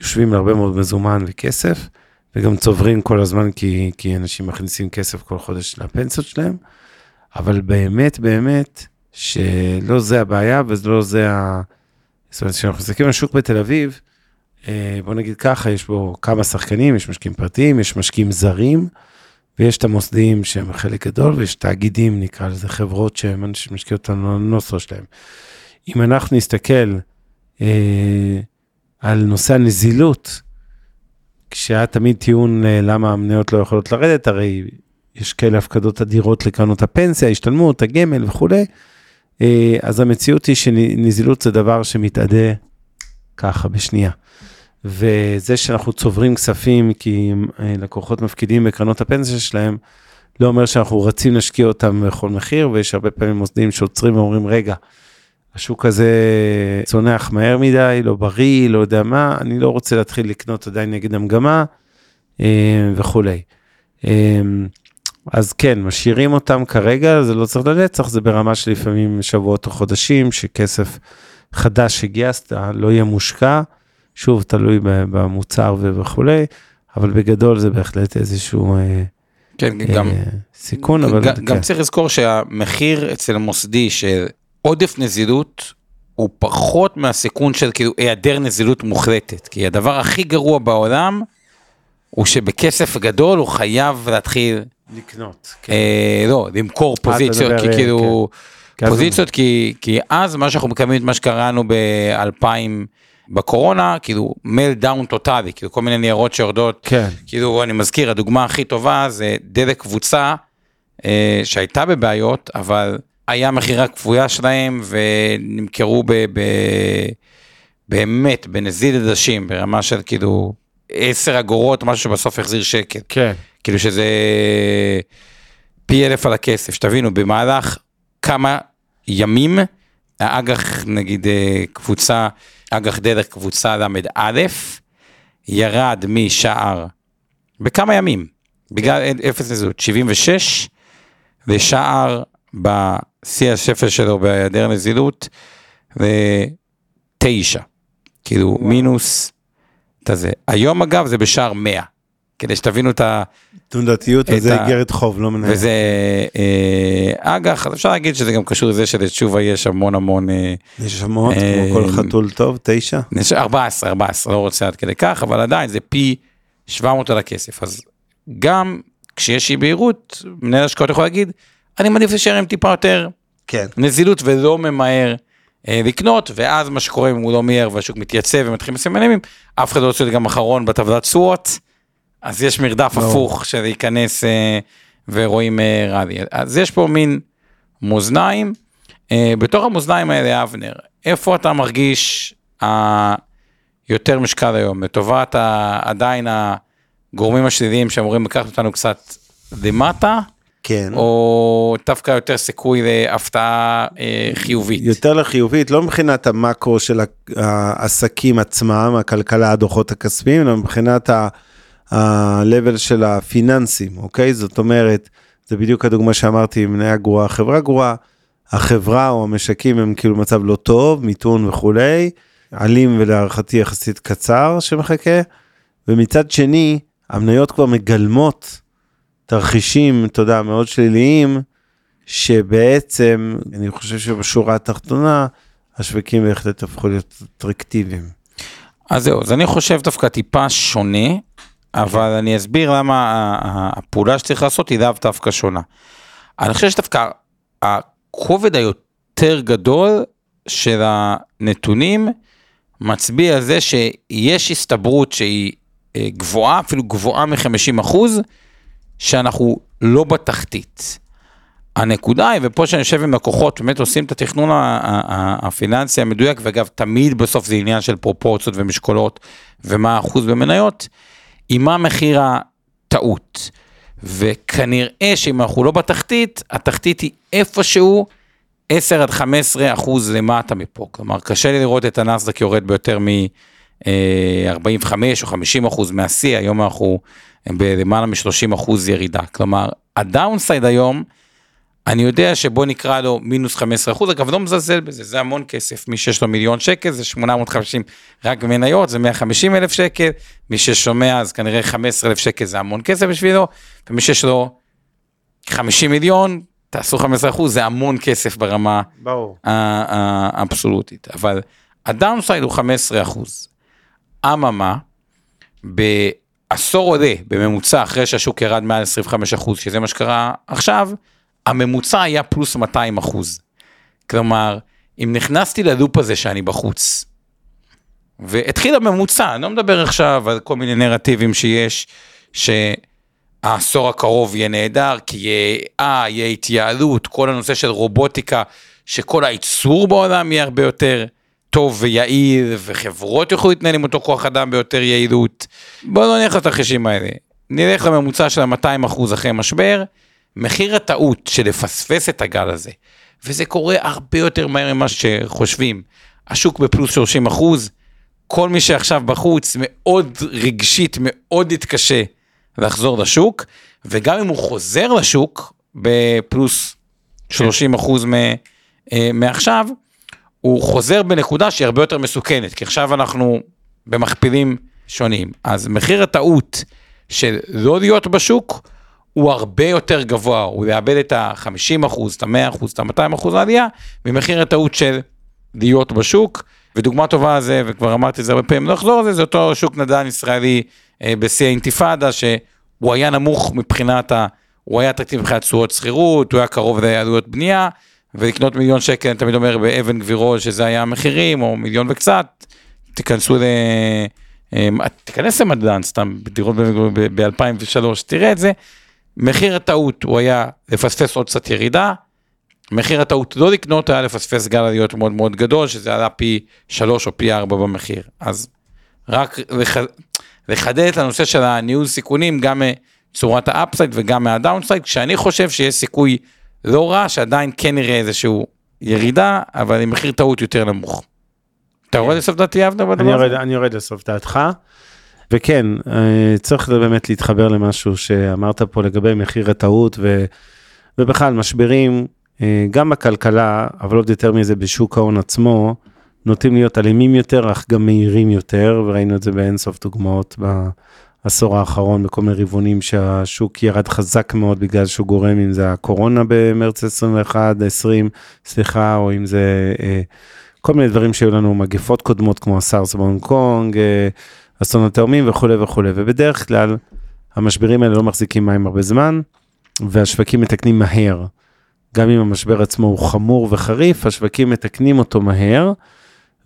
יושבים בהרבה מאוד מזומן וכסף, וגם צוברים כל הזמן כי, כי אנשים מכניסים כסף כל חודש לפנסיות שלהם, אבל באמת, באמת, שלא זה הבעיה ולא זה ה... זאת אומרת, כשאנחנו מסתכלים על השוק בתל אביב, אה, בוא נגיד ככה, יש בו כמה שחקנים, יש משקיעים פרטיים, יש משקיעים זרים, ויש את המוסדיים שהם חלק גדול, ויש תאגידים, נקרא לזה חברות שמשקיעות את הנוסו שלהם. אם אנחנו נסתכל על נושא הנזילות, כשהיה תמיד טיעון אה, למה המניות לא יכולות לרדת, הרי יש כאלה הפקדות אדירות לקרנות הפנסיה, השתלמות, הגמל וכולי, אה, אז המציאות היא שנזילות זה דבר שמתאדה ככה בשנייה. וזה שאנחנו צוברים כספים כי אה, לקוחות מפקידים בקרנות הפנסיה שלהם, לא אומר שאנחנו רצים להשקיע אותם בכל מחיר, ויש הרבה פעמים מוסדים שעוצרים ואומרים, רגע, השוק הזה צונח מהר מדי, לא בריא, לא יודע מה, אני לא רוצה להתחיל לקנות עדיין נגד המגמה אה, וכולי. אה, אז כן, משאירים אותם כרגע, זה לא צריך לנצח, זה ברמה של לפעמים שבועות או חודשים, שכסף חדש שגייסת לא יהיה מושקע. שוב, תלוי במוצר וכולי, אבל בגדול זה בהחלט איזשהו אה, כן, אה, גם, סיכון, אבל גם, כן. גם צריך לזכור שהמחיר אצל המוסדי של עודף נזילות הוא פחות מהסיכון של כאילו היעדר נזילות מוחלטת, כי הדבר הכי גרוע בעולם הוא שבכסף גדול הוא חייב להתחיל, לקנות. כן. אה, לא, למכור פוזיציות, מדבר, כי אה, כאילו, כן. אז- פוזיציות, כי, כי אז מה שאנחנו מקיימים את מה שקראנו ב-2000 בקורונה, כאילו melt down טוטאלי, כאילו כל מיני ניירות שיורדות, כן. כאילו אני מזכיר, הדוגמה הכי טובה זה דלק קבוצה אה, שהייתה בבעיות, אבל היה מכירה כפויה שלהם ונמכרו ב, ב, באמת בנזיד עדשים, ברמה של כאילו 10 אגורות, משהו שבסוף החזיר שקל. כן. כאילו שזה פי אלף על הכסף, שתבינו, במהלך כמה ימים, האג"ח נגיד אה, קבוצה, אג"ח דלק קבוצה ל"א, ירד משער, בכמה ימים, בגלל אפס נזילות, 76, ושער בשיא השפל שלו בהיעדר נזילות, ותשע, כאילו מינוס, את הזה. היום אגב זה בשער 100, כדי שתבינו את ה... תנודתיות, וזה איגרת חוב, לא מנהל. וזה אה, אג"ח, אז אפשר להגיד שזה גם קשור לזה שלתשובה יש המון המון, אה, יש שמות, אה, כמו כל חתול טוב, תשע. נש- 14, 14, לא רוצה עד כדי כך, אבל עדיין זה פי 700 על הכסף. אז גם כשיש אי בהירות, מנהל השקעות יכול להגיד, אני מעדיף להישאר עם טיפה יותר כן. נזילות ולא ממהר אה, לקנות, ואז מה שקורה אם הוא לא מיהר והשוק מתייצב ומתחיל לסמן ימים, אף אחד לא רוצה להיות גם אחרון בטבלת תשואות, אז יש מרדף ברור. הפוך שזה ייכנס אה, ורואים אה, רלי. אז יש פה מין מאזניים, אה, בתוך המאזניים האלה, אבנר, איפה אתה מרגיש ה- יותר משקל היום, לטובת עדיין הגורמים השליליים שאמורים לקחת אותנו קצת למטה, כן. או דווקא יותר סיכוי להפתעה אה, חיובית. יותר לחיובית, לא מבחינת המקרו של העסקים עצמם, הכלכלה, הדוחות הכספיים, אלא מבחינת ה- ה-level של הפיננסים, אוקיי? זאת אומרת, זה בדיוק הדוגמה שאמרתי, מניה גרועה, חברה גרועה, החברה או המשקים הם כאילו מצב לא טוב, מיתון וכולי, עלים ולהערכתי יחסית קצר שמחכה, ומצד שני, המניות כבר מגלמות תרחישים, אתה יודע, מאוד שליליים, שבעצם, אני חושב שבשורה התחתונה, השווקים בהחלט הפכו להיות אטרקטיביים. אז זהו, אז אני חושב דווקא טיפה שונה, אבל אני אסביר למה הפעולה שצריך לעשות היא לאו דווקא שונה. אני חושב שדווקא הכובד היותר יותר גדול של הנתונים מצביע על זה שיש הסתברות שהיא אה, גבוהה, אפילו גבוהה מ-50 אחוז, שאנחנו לא בתחתית. הנקודה היא, ופה שאני יושב עם לקוחות, באמת עושים את התכנון הפיננסי המדויק, ואגב, תמיד בסוף זה עניין של פרופורציות ומשקולות, ומה האחוז במניות, היא מה מחיר הטעות. וכנראה שאם אנחנו לא בתחתית, התחתית היא איפשהו 10 עד 15 אחוז למטה מפה. כלומר, קשה לי לראות את הנסדק יורד ביותר מ-45 או 50 אחוז מהשיא, היום אנחנו בלמעלה מ-30 אחוז ירידה. כלומר, הדאונסייד היום, אני יודע שבוא נקרא לו מינוס 15 אחוז, אגב לא מזלזל בזה, זה המון כסף, מי שיש לו מיליון שקל זה 850 רק מניות, זה 150 אלף שקל, מי ששומע אז כנראה 15 אלף שקל זה המון כסף בשבילו, ומי שיש לו 50 מיליון, תעשו 15 אחוז, זה המון כסף ברמה האבסולוטית, אבל הדאונסייד הוא 15 אחוז. אממה, בעשור עולה בממוצע אחרי שהשוק ירד מעל 25 אחוז, שזה מה שקרה עכשיו, הממוצע היה פלוס 200 אחוז. כלומר, אם נכנסתי ללופ הזה שאני בחוץ, והתחיל הממוצע, אני לא מדבר עכשיו על כל מיני נרטיבים שיש, שהעשור הקרוב יהיה נהדר, כי יהיה אה, יהיה התייעלות, כל הנושא של רובוטיקה, שכל הייצור בעולם יהיה הרבה יותר טוב ויעיל, וחברות יוכלו להתנהל עם אותו כוח אדם ביותר יעילות. בואו לא נלך לתרחישים האלה. נלך לממוצע של ה-200 אחוז אחרי משבר, מחיר הטעות של לפספס את הגל הזה, וזה קורה הרבה יותר מהר ממה שחושבים. השוק בפלוס 30 אחוז, כל מי שעכשיו בחוץ מאוד רגשית, מאוד יתקשה לחזור לשוק, וגם אם הוא חוזר לשוק בפלוס 30 אחוז אה, מעכשיו, הוא חוזר בנקודה שהיא הרבה יותר מסוכנת, כי עכשיו אנחנו במכפילים שונים. אז מחיר הטעות של לא להיות בשוק, הוא הרבה יותר גבוה, הוא יאבד את ה-50 אחוז, את ה-100 אחוז, את ה-200 אחוז העלייה, ממחיר הטעות של להיות בשוק. ודוגמה טובה לזה, וכבר אמרתי את זה הרבה פעמים, לא אחזור על זה, זה אותו שוק נדל"ן ישראלי אה, בשיא האינתיפאדה, שהוא היה נמוך מבחינת ה... הוא היה אטרקטיבי מבחינת תשואות שכירות, הוא היה קרוב לעלויות בנייה, ולקנות מיליון שקל, אני תמיד אומר, באבן גבירול, שזה היה המחירים, או מיליון וקצת, תיכנסו ל... אה, תיכנס לנדל"ן סתם, בדירות ב-2003, תראה את זה, מחיר הטעות הוא היה לפספס עוד קצת ירידה, מחיר הטעות לא לקנות היה לפספס גל עליות מאוד מאוד גדול, שזה עלה פי 3 או פי 4 במחיר. אז רק לח... לחדד את הנושא של הניהול סיכונים, גם מצורת ה upside וגם מה downside, כשאני חושב שיש סיכוי לא רע, שעדיין כן נראה איזשהו ירידה, אבל עם מחיר טעות יותר נמוך. אתה יורד לסוף דעתי אבנר בדבר הזה? אני יורד לסוף דעתך. וכן, אה, צריך באמת להתחבר למשהו שאמרת פה לגבי מחיר הטעות ו... ובכלל משברים, אה, גם בכלכלה, אבל עוד יותר מזה בשוק ההון עצמו, נוטים להיות אלימים יותר, אך גם מהירים יותר, וראינו את זה באינסוף דוגמאות בעשור האחרון, בכל מיני רבעונים שהשוק ירד חזק מאוד בגלל שהוא גורם, אם זה הקורונה במרץ 21, 20, סליחה, או אם זה אה, כל מיני דברים שהיו לנו, מגפות קודמות כמו הסארס בהונג קונג, אה, אסון התאומים וכולי וכולי, ובדרך כלל המשברים האלה לא מחזיקים מים הרבה זמן, והשווקים מתקנים מהר. גם אם המשבר עצמו הוא חמור וחריף, השווקים מתקנים אותו מהר,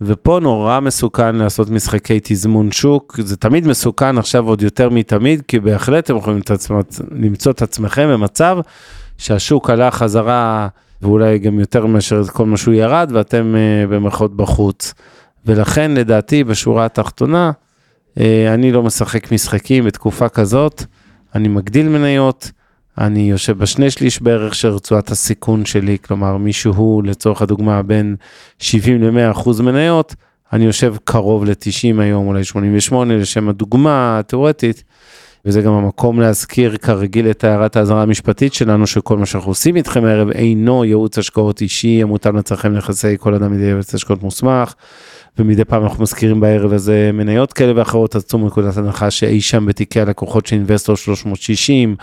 ופה נורא מסוכן לעשות משחקי תזמון שוק, זה תמיד מסוכן עכשיו עוד יותר מתמיד, כי בהחלט אתם יכולים למצוא את עצמכם במצב שהשוק עלה חזרה, ואולי גם יותר מאשר כל מה שהוא ירד, ואתם uh, במרכאות בחוץ. ולכן לדעתי בשורה התחתונה, uh, אני לא משחק משחקים בתקופה כזאת, אני מגדיל מניות, אני יושב בשני שליש בערך של רצועת הסיכון שלי, כלומר מישהו לצורך הדוגמה בין 70 ל-100 אחוז מניות, אני יושב קרוב ל-90 היום, אולי 88 לשם הדוגמה התיאורטית, וזה גם המקום להזכיר כרגיל את הערת האזהרה המשפטית שלנו, שכל מה שאנחנו עושים איתכם הערב אינו ייעוץ השקעות אישי, המותאם לצרכם נכסי כל אדם מדי ייעוץ השקעות מוסמך. ומדי פעם אנחנו מזכירים בערב הזה מניות כאלה ואחרות, אז צאו מנקודת הנחה שאי שם בתיקי הלקוחות של אינבסטור 360,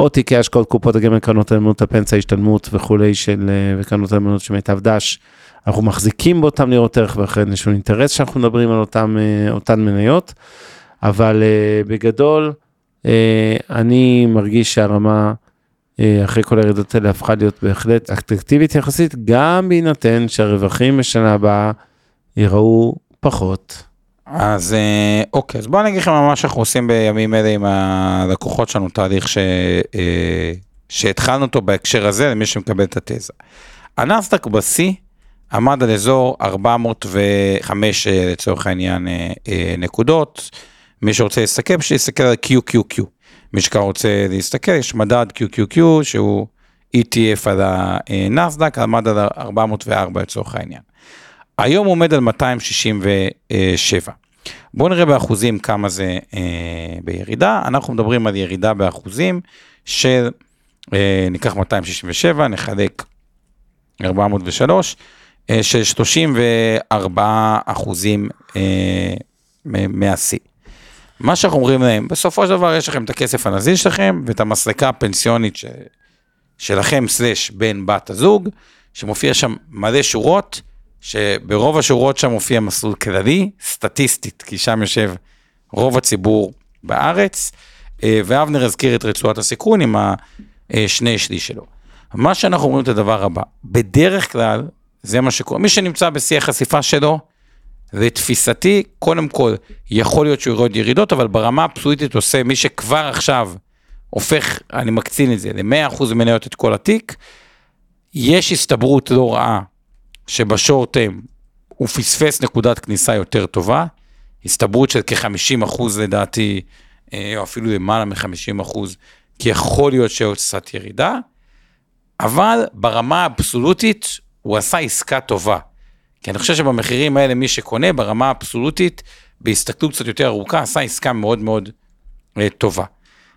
או תיקי השקעות קופות הגמל, קרנות הנאמנות, הפנסיה, השתלמות וכולי של, אה, וקרנות הנאמנות של מיטב דש. אנחנו מחזיקים באותם ניירות ערך יש לנו אינטרס שאנחנו מדברים על אותם, אה, אותן מניות, אבל uh, בגדול אני מרגיש שהרמה אה, אחרי כל הירידות האלה הפכה להיות בהחלט אטרקטיבית יחסית, גם בהינתן שהרווחים בשנה הבאה ייראו פחות. אז אה, אוקיי, אז בואו אני אגיד לכם מה שאנחנו עושים בימים אלה עם הלקוחות שלנו, תהליך ש... אה, שהתחלנו אותו בהקשר הזה למי שמקבל את התזה. הנסדק בשיא עמד על אזור 405 לצורך העניין נקודות. מי שרוצה להסתכל, שיסתכל על QQQ. מי שכבר רוצה להסתכל, יש מדד QQQ שהוא ETF על הנסדק, עמד על 404 לצורך העניין. היום הוא עומד על 267. בואו נראה באחוזים כמה זה אה, בירידה, אנחנו מדברים על ירידה באחוזים של, אה, ניקח 267, נחלק 403, אה, של 34 אחוזים מהשיא. מה שאנחנו אומרים להם, בסופו של דבר יש לכם את הכסף הנזיל שלכם ואת המסלקה הפנסיונית ש... שלכם סלש בן בת הזוג, שמופיע שם מלא שורות, שברוב השורות שם מופיע מסלול כללי, סטטיסטית, כי שם יושב רוב הציבור בארץ, אה, ואבנר הזכיר את רצועת הסיכון עם השני שליש שלו. מה שאנחנו אומרים את הדבר הבא, בדרך כלל, זה מה שקורה, מי שנמצא בשיא החשיפה שלו, לתפיסתי, קודם כל, יכול להיות שהוא יורד ירידות, אבל ברמה הפסואיטית עושה מי שכבר עכשיו הופך, אני מקצין את זה, ל-100% מניות את כל התיק, יש הסתברות לא רעה שבשורט-טיים הוא פספס נקודת כניסה יותר טובה, הסתברות של כ-50% לדעתי, אה, או אפילו למעלה מ-50%, כי יכול להיות שעוד קצת ירידה, אבל ברמה האבסולוטית הוא עשה עסקה טובה. כי אני חושב שבמחירים האלה מי שקונה ברמה האבסולוטית, בהסתכלות קצת יותר ארוכה, עשה עסקה מאוד מאוד אה, טובה.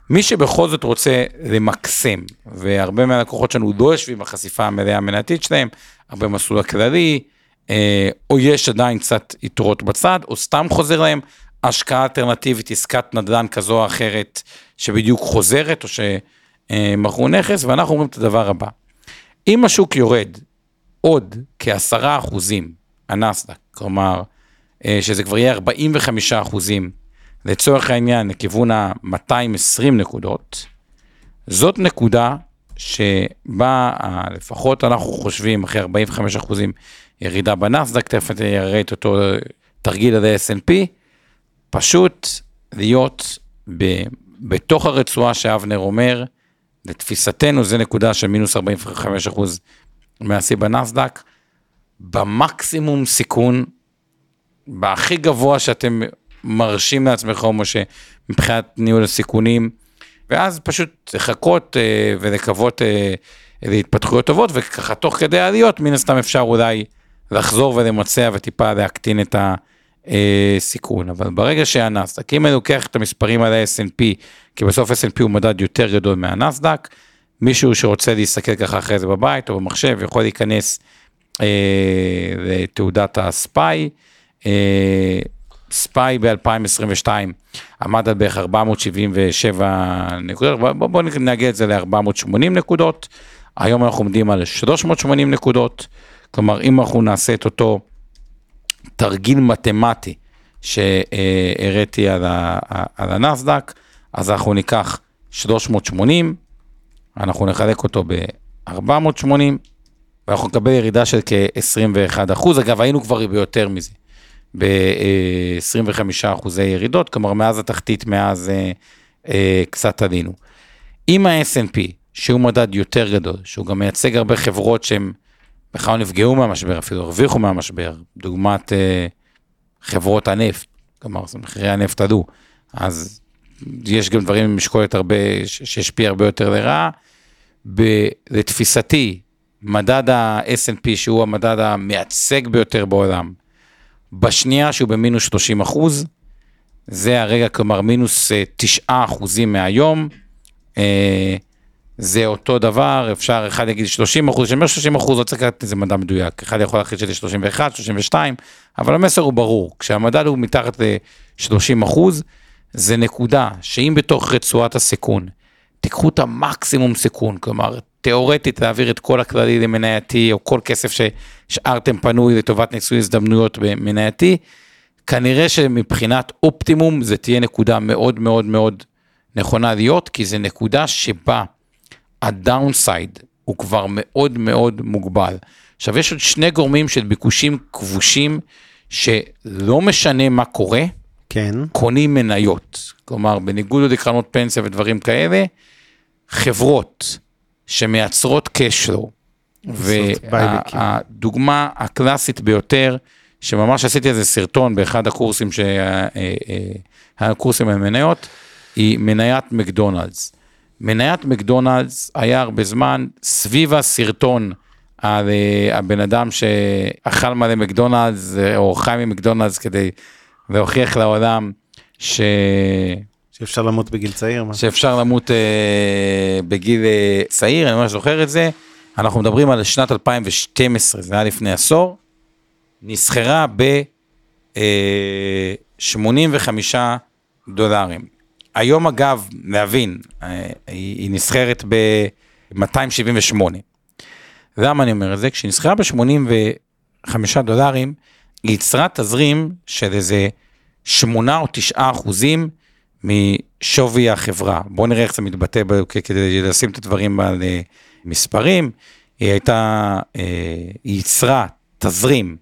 מי שבכל זאת רוצה למקסם, והרבה מהלקוחות שלנו לא יושבים בחשיפה המלאה המנתית שלהם, הרבה מסלול הכללי, אה, או יש עדיין קצת יתרות בצד, או סתם חוזר להם השקעה אלטרנטיבית, עסקת נדל"ן כזו או אחרת, שבדיוק חוזרת, או שמכרו נכס, ואנחנו אומרים את הדבר הבא. אם השוק יורד עוד כעשרה אחוזים, הנסדק, כלומר, אה, שזה כבר יהיה 45 אחוזים, לצורך העניין, לכיוון ה-220 נקודות, זאת נקודה שבה לפחות אנחנו חושבים, אחרי 45 אחוזים ירידה בנסדק, תכף אני אראה את אותו תרגיל על ה-S&P, פשוט להיות ב, בתוך הרצועה שאבנר אומר, לתפיסתנו זה נקודה של מינוס 45 אחוז מהשיא בנסדק, במקסימום סיכון, בהכי גבוה שאתם מרשים לעצמכם, או שמבחינת ניהול הסיכונים, ואז פשוט לחכות אה, ולקוות אה, להתפתחויות טובות, וככה תוך כדי העליות, מן הסתם אפשר אולי לחזור ולמצע וטיפה להקטין את הסיכון. אבל ברגע שהנסדק, אם אני לוקח את המספרים על ה-S&P, כי בסוף S&P הוא מדד יותר גדול מהנסדק, מישהו שרוצה להסתכל ככה אחרי זה בבית או במחשב, יכול להיכנס אה, לתעודת הספיי. אה, ספיי ב-2022 עמד על בערך 477 נקודות, בואו בוא נגיע את זה ל-480 נקודות, היום אנחנו עומדים על 380 נקודות, כלומר אם אנחנו נעשה את אותו תרגיל מתמטי שהראיתי על, על הנסדק, אז אנחנו ניקח 380, אנחנו נחלק אותו ב-480, ואנחנו נקבל ירידה של כ-21 אחוז, אגב היינו כבר ביותר מזה, ב-25 אחוזי ירידות, כלומר מאז התחתית, מאז אה, אה, קצת עלינו. עם ה-S&P, שהוא מדד יותר גדול, שהוא גם מייצג הרבה חברות שהן בכלל נפגעו מהמשבר, אפילו הרוויחו מהמשבר, דוגמת אה, חברות הנפט, כלומר מחירי הנפט עלו, אז יש גם דברים עם משקולת הרבה, שהשפיע הרבה יותר לרעה. לתפיסתי, מדד ה-S&P, שהוא המדד המייצג ביותר בעולם, בשנייה שהוא במינוס 30 אחוז, זה הרגע, כלומר מינוס 9 אה, אחוזים מהיום, אה, זה אותו דבר, אפשר, אחד יגיד 30 אחוז, כשאני אומר 30 אחוז, לא צריך לקחת איזה מדע מדויק, אחד יכול להחליט שזה 31, 32, אבל המסר הוא ברור, כשהמדד הוא מתחת ל-30 אחוז, זה נקודה שאם בתוך רצועת הסיכון, תיקחו את המקסימום סיכון, כלומר, תיאורטית להעביר את כל הכללי למנייתי, או כל כסף שהשארתם פנוי לטובת ניסוי הזדמנויות במנייתי, כנראה שמבחינת אופטימום זה תהיה נקודה מאוד מאוד מאוד נכונה להיות, כי זה נקודה שבה הדאונסייד הוא כבר מאוד מאוד מוגבל. עכשיו יש עוד שני גורמים של ביקושים כבושים שלא משנה מה קורה, כן. קונים מניות. כלומר, בניגוד לקרנות פנסיה ודברים כאלה, חברות שמייצרות cashflow. והדוגמה הקלאסית ביותר, שממש עשיתי איזה סרטון באחד הקורסים, שה- אה, אה, הקורסים על מניות, היא מניית מקדונלדס. מניית מקדונלדס היה הרבה זמן סביב הסרטון על אה, הבן אדם שאכל מלא מקדונלדס, או חי ממקדונלדס כדי להוכיח לעולם ש... שאפשר למות בגיל צעיר. מה? שאפשר למות אה, בגיל אה, צעיר, אני ממש זוכר את זה. אנחנו מדברים על שנת 2012, זה היה לפני עשור. נסחרה ב... אה, 85 דולרים. היום אגב, להבין, אה, היא, היא נסחרת ב-278. למה אני אומר את זה? כשהיא נסחרה ב-85 דולרים, היא יצרה תזרים של איזה 8 או 9 אחוזים משווי החברה. בואו נראה איך זה מתבטא ב- כדי לשים את הדברים על אה, מספרים. היא הייתה, אה, היא ייצרה תזרים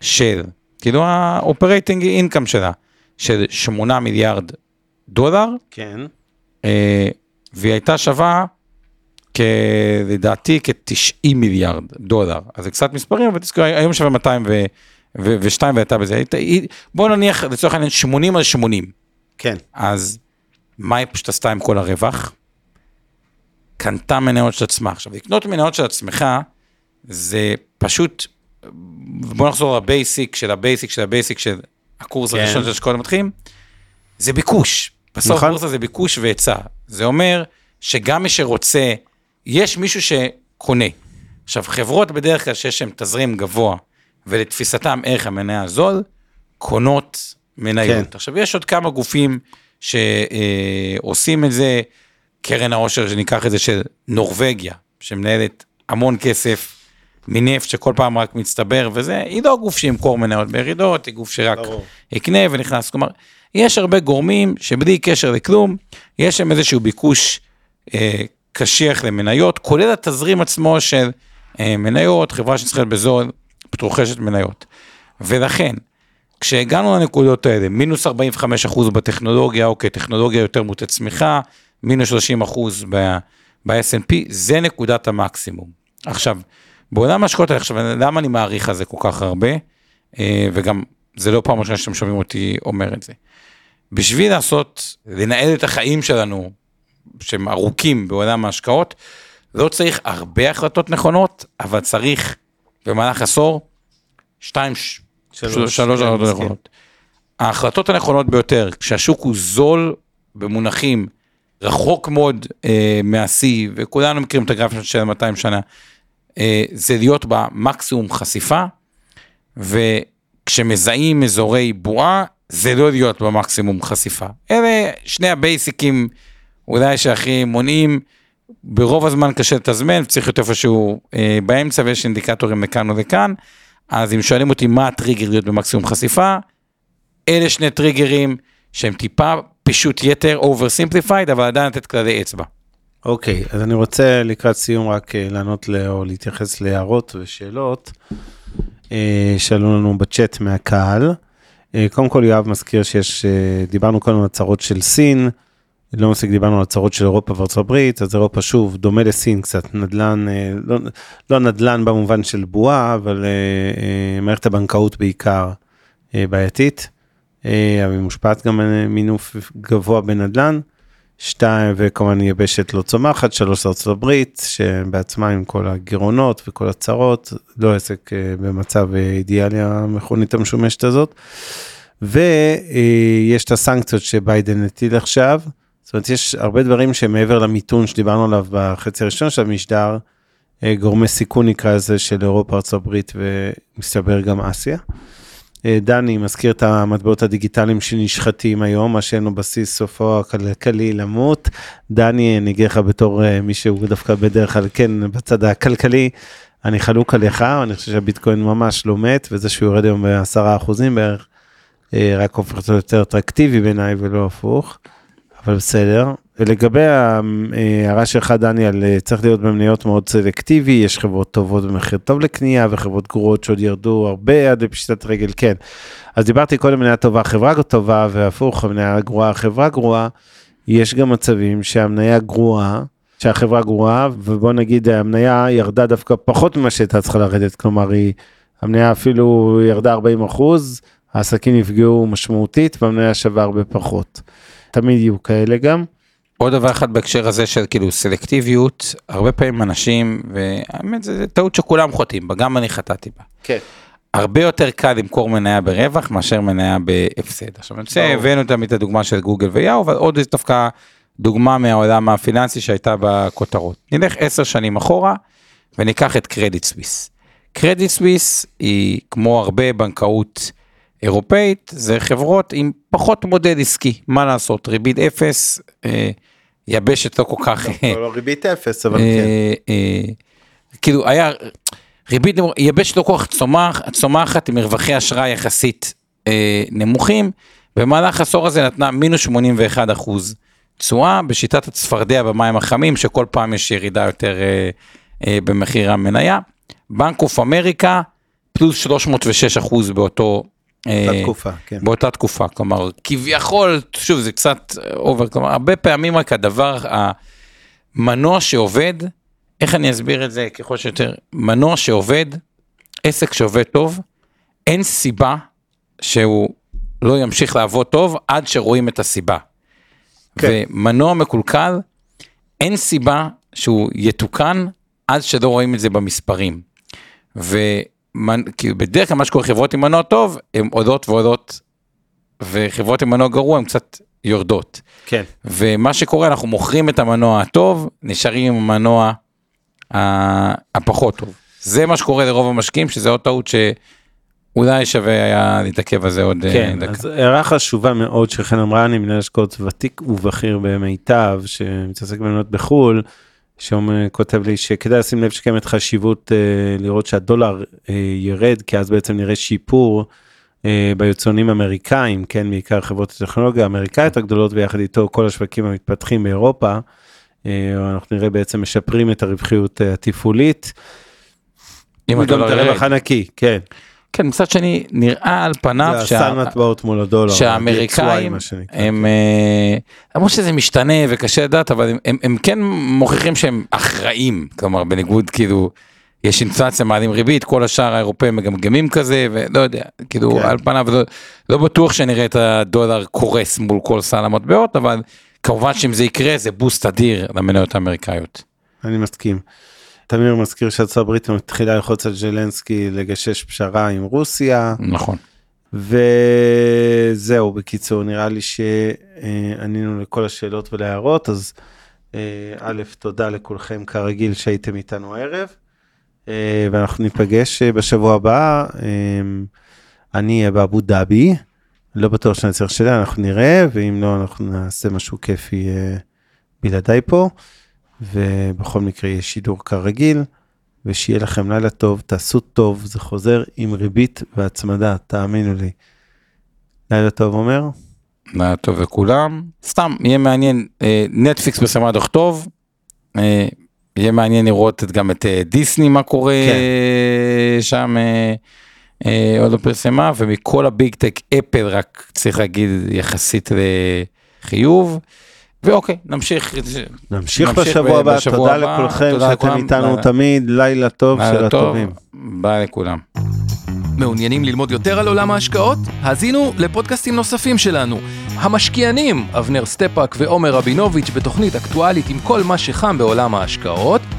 של, כאילו ה-operating income שלה, של 8 מיליארד דולר, כן. אה, והיא הייתה שווה כ... לדעתי כ-90 מיליארד דולר. אז זה קצת מספרים, אבל תזכור, היום שווה 202 והייתה בזה. הייתה- היא- בוא נניח לצורך העניין 80 על 80. כן. אז מה היא פשוט עשתה עם כל הרווח? קנתה מניות של עצמה. עכשיו, לקנות מניות של עצמך, זה פשוט, בוא נחזור ל basic של ה basic של ה basic של הקורס כן. הראשון של השקעות מתחילים, זה ביקוש. בסוף נכון. בורסה זה ביקוש והיצע. זה אומר שגם מי שרוצה, יש מישהו שקונה. עכשיו, חברות בדרך כלל שיש להן תזרים גבוה, ולתפיסתם ערך המניה הזול, קונות מניות. כן. עכשיו, יש עוד כמה גופים שעושים את זה, קרן העושר, שניקח את זה, של נורבגיה, שמנהלת המון כסף מנפט שכל פעם רק מצטבר וזה, היא לא גוף שימכור מניות בירידות, היא גוף שרק ברור. יקנה ונכנס. כלומר, יש הרבה גורמים שבלי קשר לכלום, יש שם איזשהו ביקוש אה, קשיח למניות, כולל התזרים עצמו של אה, מניות, חברה שנסחרת בזול, פשוט רוכשת מניות. ולכן, כשהגענו לנקודות האלה, מינוס 45% בטכנולוגיה, אוקיי, טכנולוגיה יותר מוטת צמיחה, מינוס 30% ב- ב-S&P, זה נקודת המקסימום. עכשיו, בעולם ההשקעות האלה, עכשיו, למה אני מעריך על זה כל כך הרבה, אה, וגם זה לא פעם ראשונה שאתם שומעים אותי אומר את זה. בשביל לעשות, לנהל את החיים שלנו, שהם ארוכים בעולם ההשקעות, לא צריך הרבה החלטות נכונות, אבל צריך במהלך עשור, שתיים, שלוש, שלוש כן, החלטות. נכונות. ההחלטות הנכונות ביותר, כשהשוק הוא זול במונחים רחוק מאוד אה, מהשיא, וכולנו מכירים את הגרפים של 200 שנה, אה, זה להיות במקסימום חשיפה, וכשמזהים אזורי בועה, זה לא להיות במקסימום חשיפה. אלה שני הבייסיקים אולי שהכי מונעים, ברוב הזמן קשה לתזמן, צריך להיות איפשהו אה, באמצע ויש אינדיקטורים לכאן או לכאן, אז אם שואלים אותי מה הטריגר להיות במקסימום חשיפה, אלה שני טריגרים שהם טיפה פישוט יתר, oversimplified, אבל עדיין לתת כללי אצבע. אוקיי, אז אני רוצה לקראת סיום רק אה, לענות ל- או להתייחס להערות ושאלות אה, שעלו לנו בצ'אט מהקהל. אה, קודם כל יואב מזכיר שיש, דיברנו קודם על הצהרות של סין, לא מספיק דיברנו על הצהרות של אירופה וארצות הברית, אז אירופה שוב דומה לסין קצת, נדל"ן, אה, לא, לא נדל"ן במובן של בועה, אבל אה, אה, מערכת הבנקאות בעיקר אה, בעייתית, אה, אבל היא מושפעת גם ממינוף גבוה בנדל"ן. שתיים, וכמובן יבשת לא צומחת, שלוש ארצות הברית, שבעצמה עם כל הגירעונות וכל הצרות, לא עסק אה, במצב אה, אידיאלי המכונית המשומשת הזאת. ויש את הסנקציות שביידן הטיל עכשיו, זאת אומרת יש הרבה דברים שמעבר למיתון שדיברנו עליו בחצי הראשון של המשדר, אה, גורמי סיכון נקרא לזה של אירופה, הברית ומסתבר גם אסיה. אה, דני מזכיר את המטבעות הדיגיטליים שנשחטים היום, מה שאין לו בסיס סופו הכלכלי למות. דני, אני אגיד לך בתור אה, מי שהוא דווקא בדרך כלל כן בצד הכלכלי, אני חלוק עליך, אני חושב שהביטקוין ממש לא מת, וזה שהוא יורד היום בעשרה אחוזים בערך, רק הופך אותו יותר אטרקטיבי בעיניי ולא הפוך, אבל בסדר. לגבי ההערה שלך דניאל, אה, צריך להיות במניות מאוד סלקטיבי, יש חברות טובות במחיר טוב לקנייה וחברות גרועות שעוד ירדו הרבה עד לפשיטת רגל, כן. אז דיברתי קודם מניה טובה, חברה טובה, והפוך, המניה גרועה, חברה גרועה. יש גם מצבים שהמניה גרועה, שהחברה גרועה, ובוא נגיד המניה ירדה דווקא פחות ממה שהייתה צריכה לרדת, כלומר היא, המניה אפילו ירדה 40 אחוז, העסקים נפגעו משמעותית והמניה שווה הרבה פחות. תמיד יהיו כאלה גם. עוד דבר אחד בהקשר הזה של כאילו סלקטיביות, הרבה פעמים אנשים, והאמת זה טעות שכולם חוטאים בה, גם אני חטאתי בה. כן. הרבה יותר קל למכור מניה ברווח מאשר מניה בהפסד. עכשיו אני רוצה, הבאנו תמיד את הדוגמה של גוגל ויאו, אבל עוד דווקא דוגמה מהעולם הפיננסי שהייתה בכותרות. נלך עשר שנים אחורה וניקח את קרדיט סוויס. קרדיט סוויס היא כמו הרבה בנקאות אירופאית, זה חברות עם פחות מודל עסקי, מה לעשות, ריבית אפס, אה, יבשת לא כל כך... לא ריבית אפס, אבל אה, כן. אה, כאילו היה ריבית יבשת לא כל כך צומח, צומחת עם מרווחי אשראי יחסית אה, נמוכים, במהלך העשור הזה נתנה מינוס 81 אחוז תשואה בשיטת הצפרדע במים החמים, שכל פעם יש ירידה יותר אה, אה, במחיר המניה. בנק אוף אמריקה, פלוס 306 אחוז באותו... באותה תקופה, כן. באותה תקופה, כלומר, כביכול, שוב, זה קצת over, כלומר, הרבה פעמים רק הדבר, המנוע שעובד, איך אני אסביר את זה ככל שיותר, מנוע שעובד, עסק שעובד טוב, אין סיבה שהוא לא ימשיך לעבוד טוב עד שרואים את הסיבה. כן. ומנוע מקולקל, אין סיבה שהוא יתוקן עד שלא רואים את זה במספרים. ובדרך כלל מה שקורה חברות עם מנוע טוב, הן עודות ועודות, וחברות עם מנוע גרוע הן קצת יורדות. כן. ומה שקורה, אנחנו מוכרים את המנוע הטוב, נשארים עם המנוע הפחות טוב. זה מה שקורה לרוב המשקיעים, שזה עוד טעות שאולי שווה היה להתעכב על זה עוד אה, כן, דקה. אז הערה חשובה מאוד שחן אמרה, אני מנהל השקעות ותיק ובכיר במיטב, שמתעסק במניות בחו"ל, שכותב לי שכדאי לשים לב שקיימת חשיבות אה, לראות שהדולר אה, ירד, כי אז בעצם נראה שיפור אה, ביצואנים האמריקאים, כן, בעיקר חברות הטכנולוגיה האמריקאיות הגדולות, ויחד איתו כל השווקים המתפתחים באירופה. אה, אנחנו נראה בעצם משפרים את הרווחיות אה, התפעולית. אם וגם הדולר את ירד. הרווח הנקי, כן. כן, מצד שני, נראה על פניו שה- מול הדולר. שהאמריקאים. הם, אה, למרות שזה משתנה וקשה לדעת, אבל הם, הם, הם כן מוכיחים שהם אחראים, כלומר בניגוד כאילו, יש אינפלציה מעלים ריבית, כל השאר האירופאים מגמגמים כזה, ולא יודע, כאילו כן. על פניו לא, לא בטוח שנראה את הדולר קורס מול כל סל המטבעות, אבל כמובן שאם זה יקרה זה בוסט אדיר למניות האמריקאיות. אני מסכים. תמיר מזכיר שארצות הברית מתחילה ללחוץ על ז'לנסקי לגשש פשרה עם רוסיה נכון. וזהו בקיצור נראה לי שענינו לכל השאלות ולהערות אז אה, א' תודה לכולכם כרגיל שהייתם איתנו הערב אה, ואנחנו ניפגש אה, בשבוע הבא אני אהיה באבו דאבי לא בטוח שאני צריך שאלה אנחנו נראה ואם לא אנחנו נעשה משהו כיפי בלעדיי פה. ובכל מקרה יש שידור כרגיל, ושיהיה לכם לילה טוב, תעשו טוב, זה חוזר עם ריבית והצמדה, תאמינו לי. לילה טוב אומר? לילה טוב לכולם. סתם, יהיה מעניין, אה, נטפליקס דוח טוב, אה, יהיה מעניין לראות גם את אה, דיסני, מה קורה כן. שם, עוד לא פרסמה, ומכל ה big tech אפל רק צריך להגיד יחסית לחיוב. ואוקיי, נמשיך. נמשיך בשבוע הבא, תודה לכולכם שאתם איתנו תמיד, לילה טוב של הטובים. ביי לכולם. מעוניינים ללמוד יותר על עולם ההשקעות? האזינו לפודקאסטים נוספים שלנו. המשקיענים, אבנר סטפאק ועומר רבינוביץ' בתוכנית אקטואלית עם כל מה שחם בעולם ההשקעות.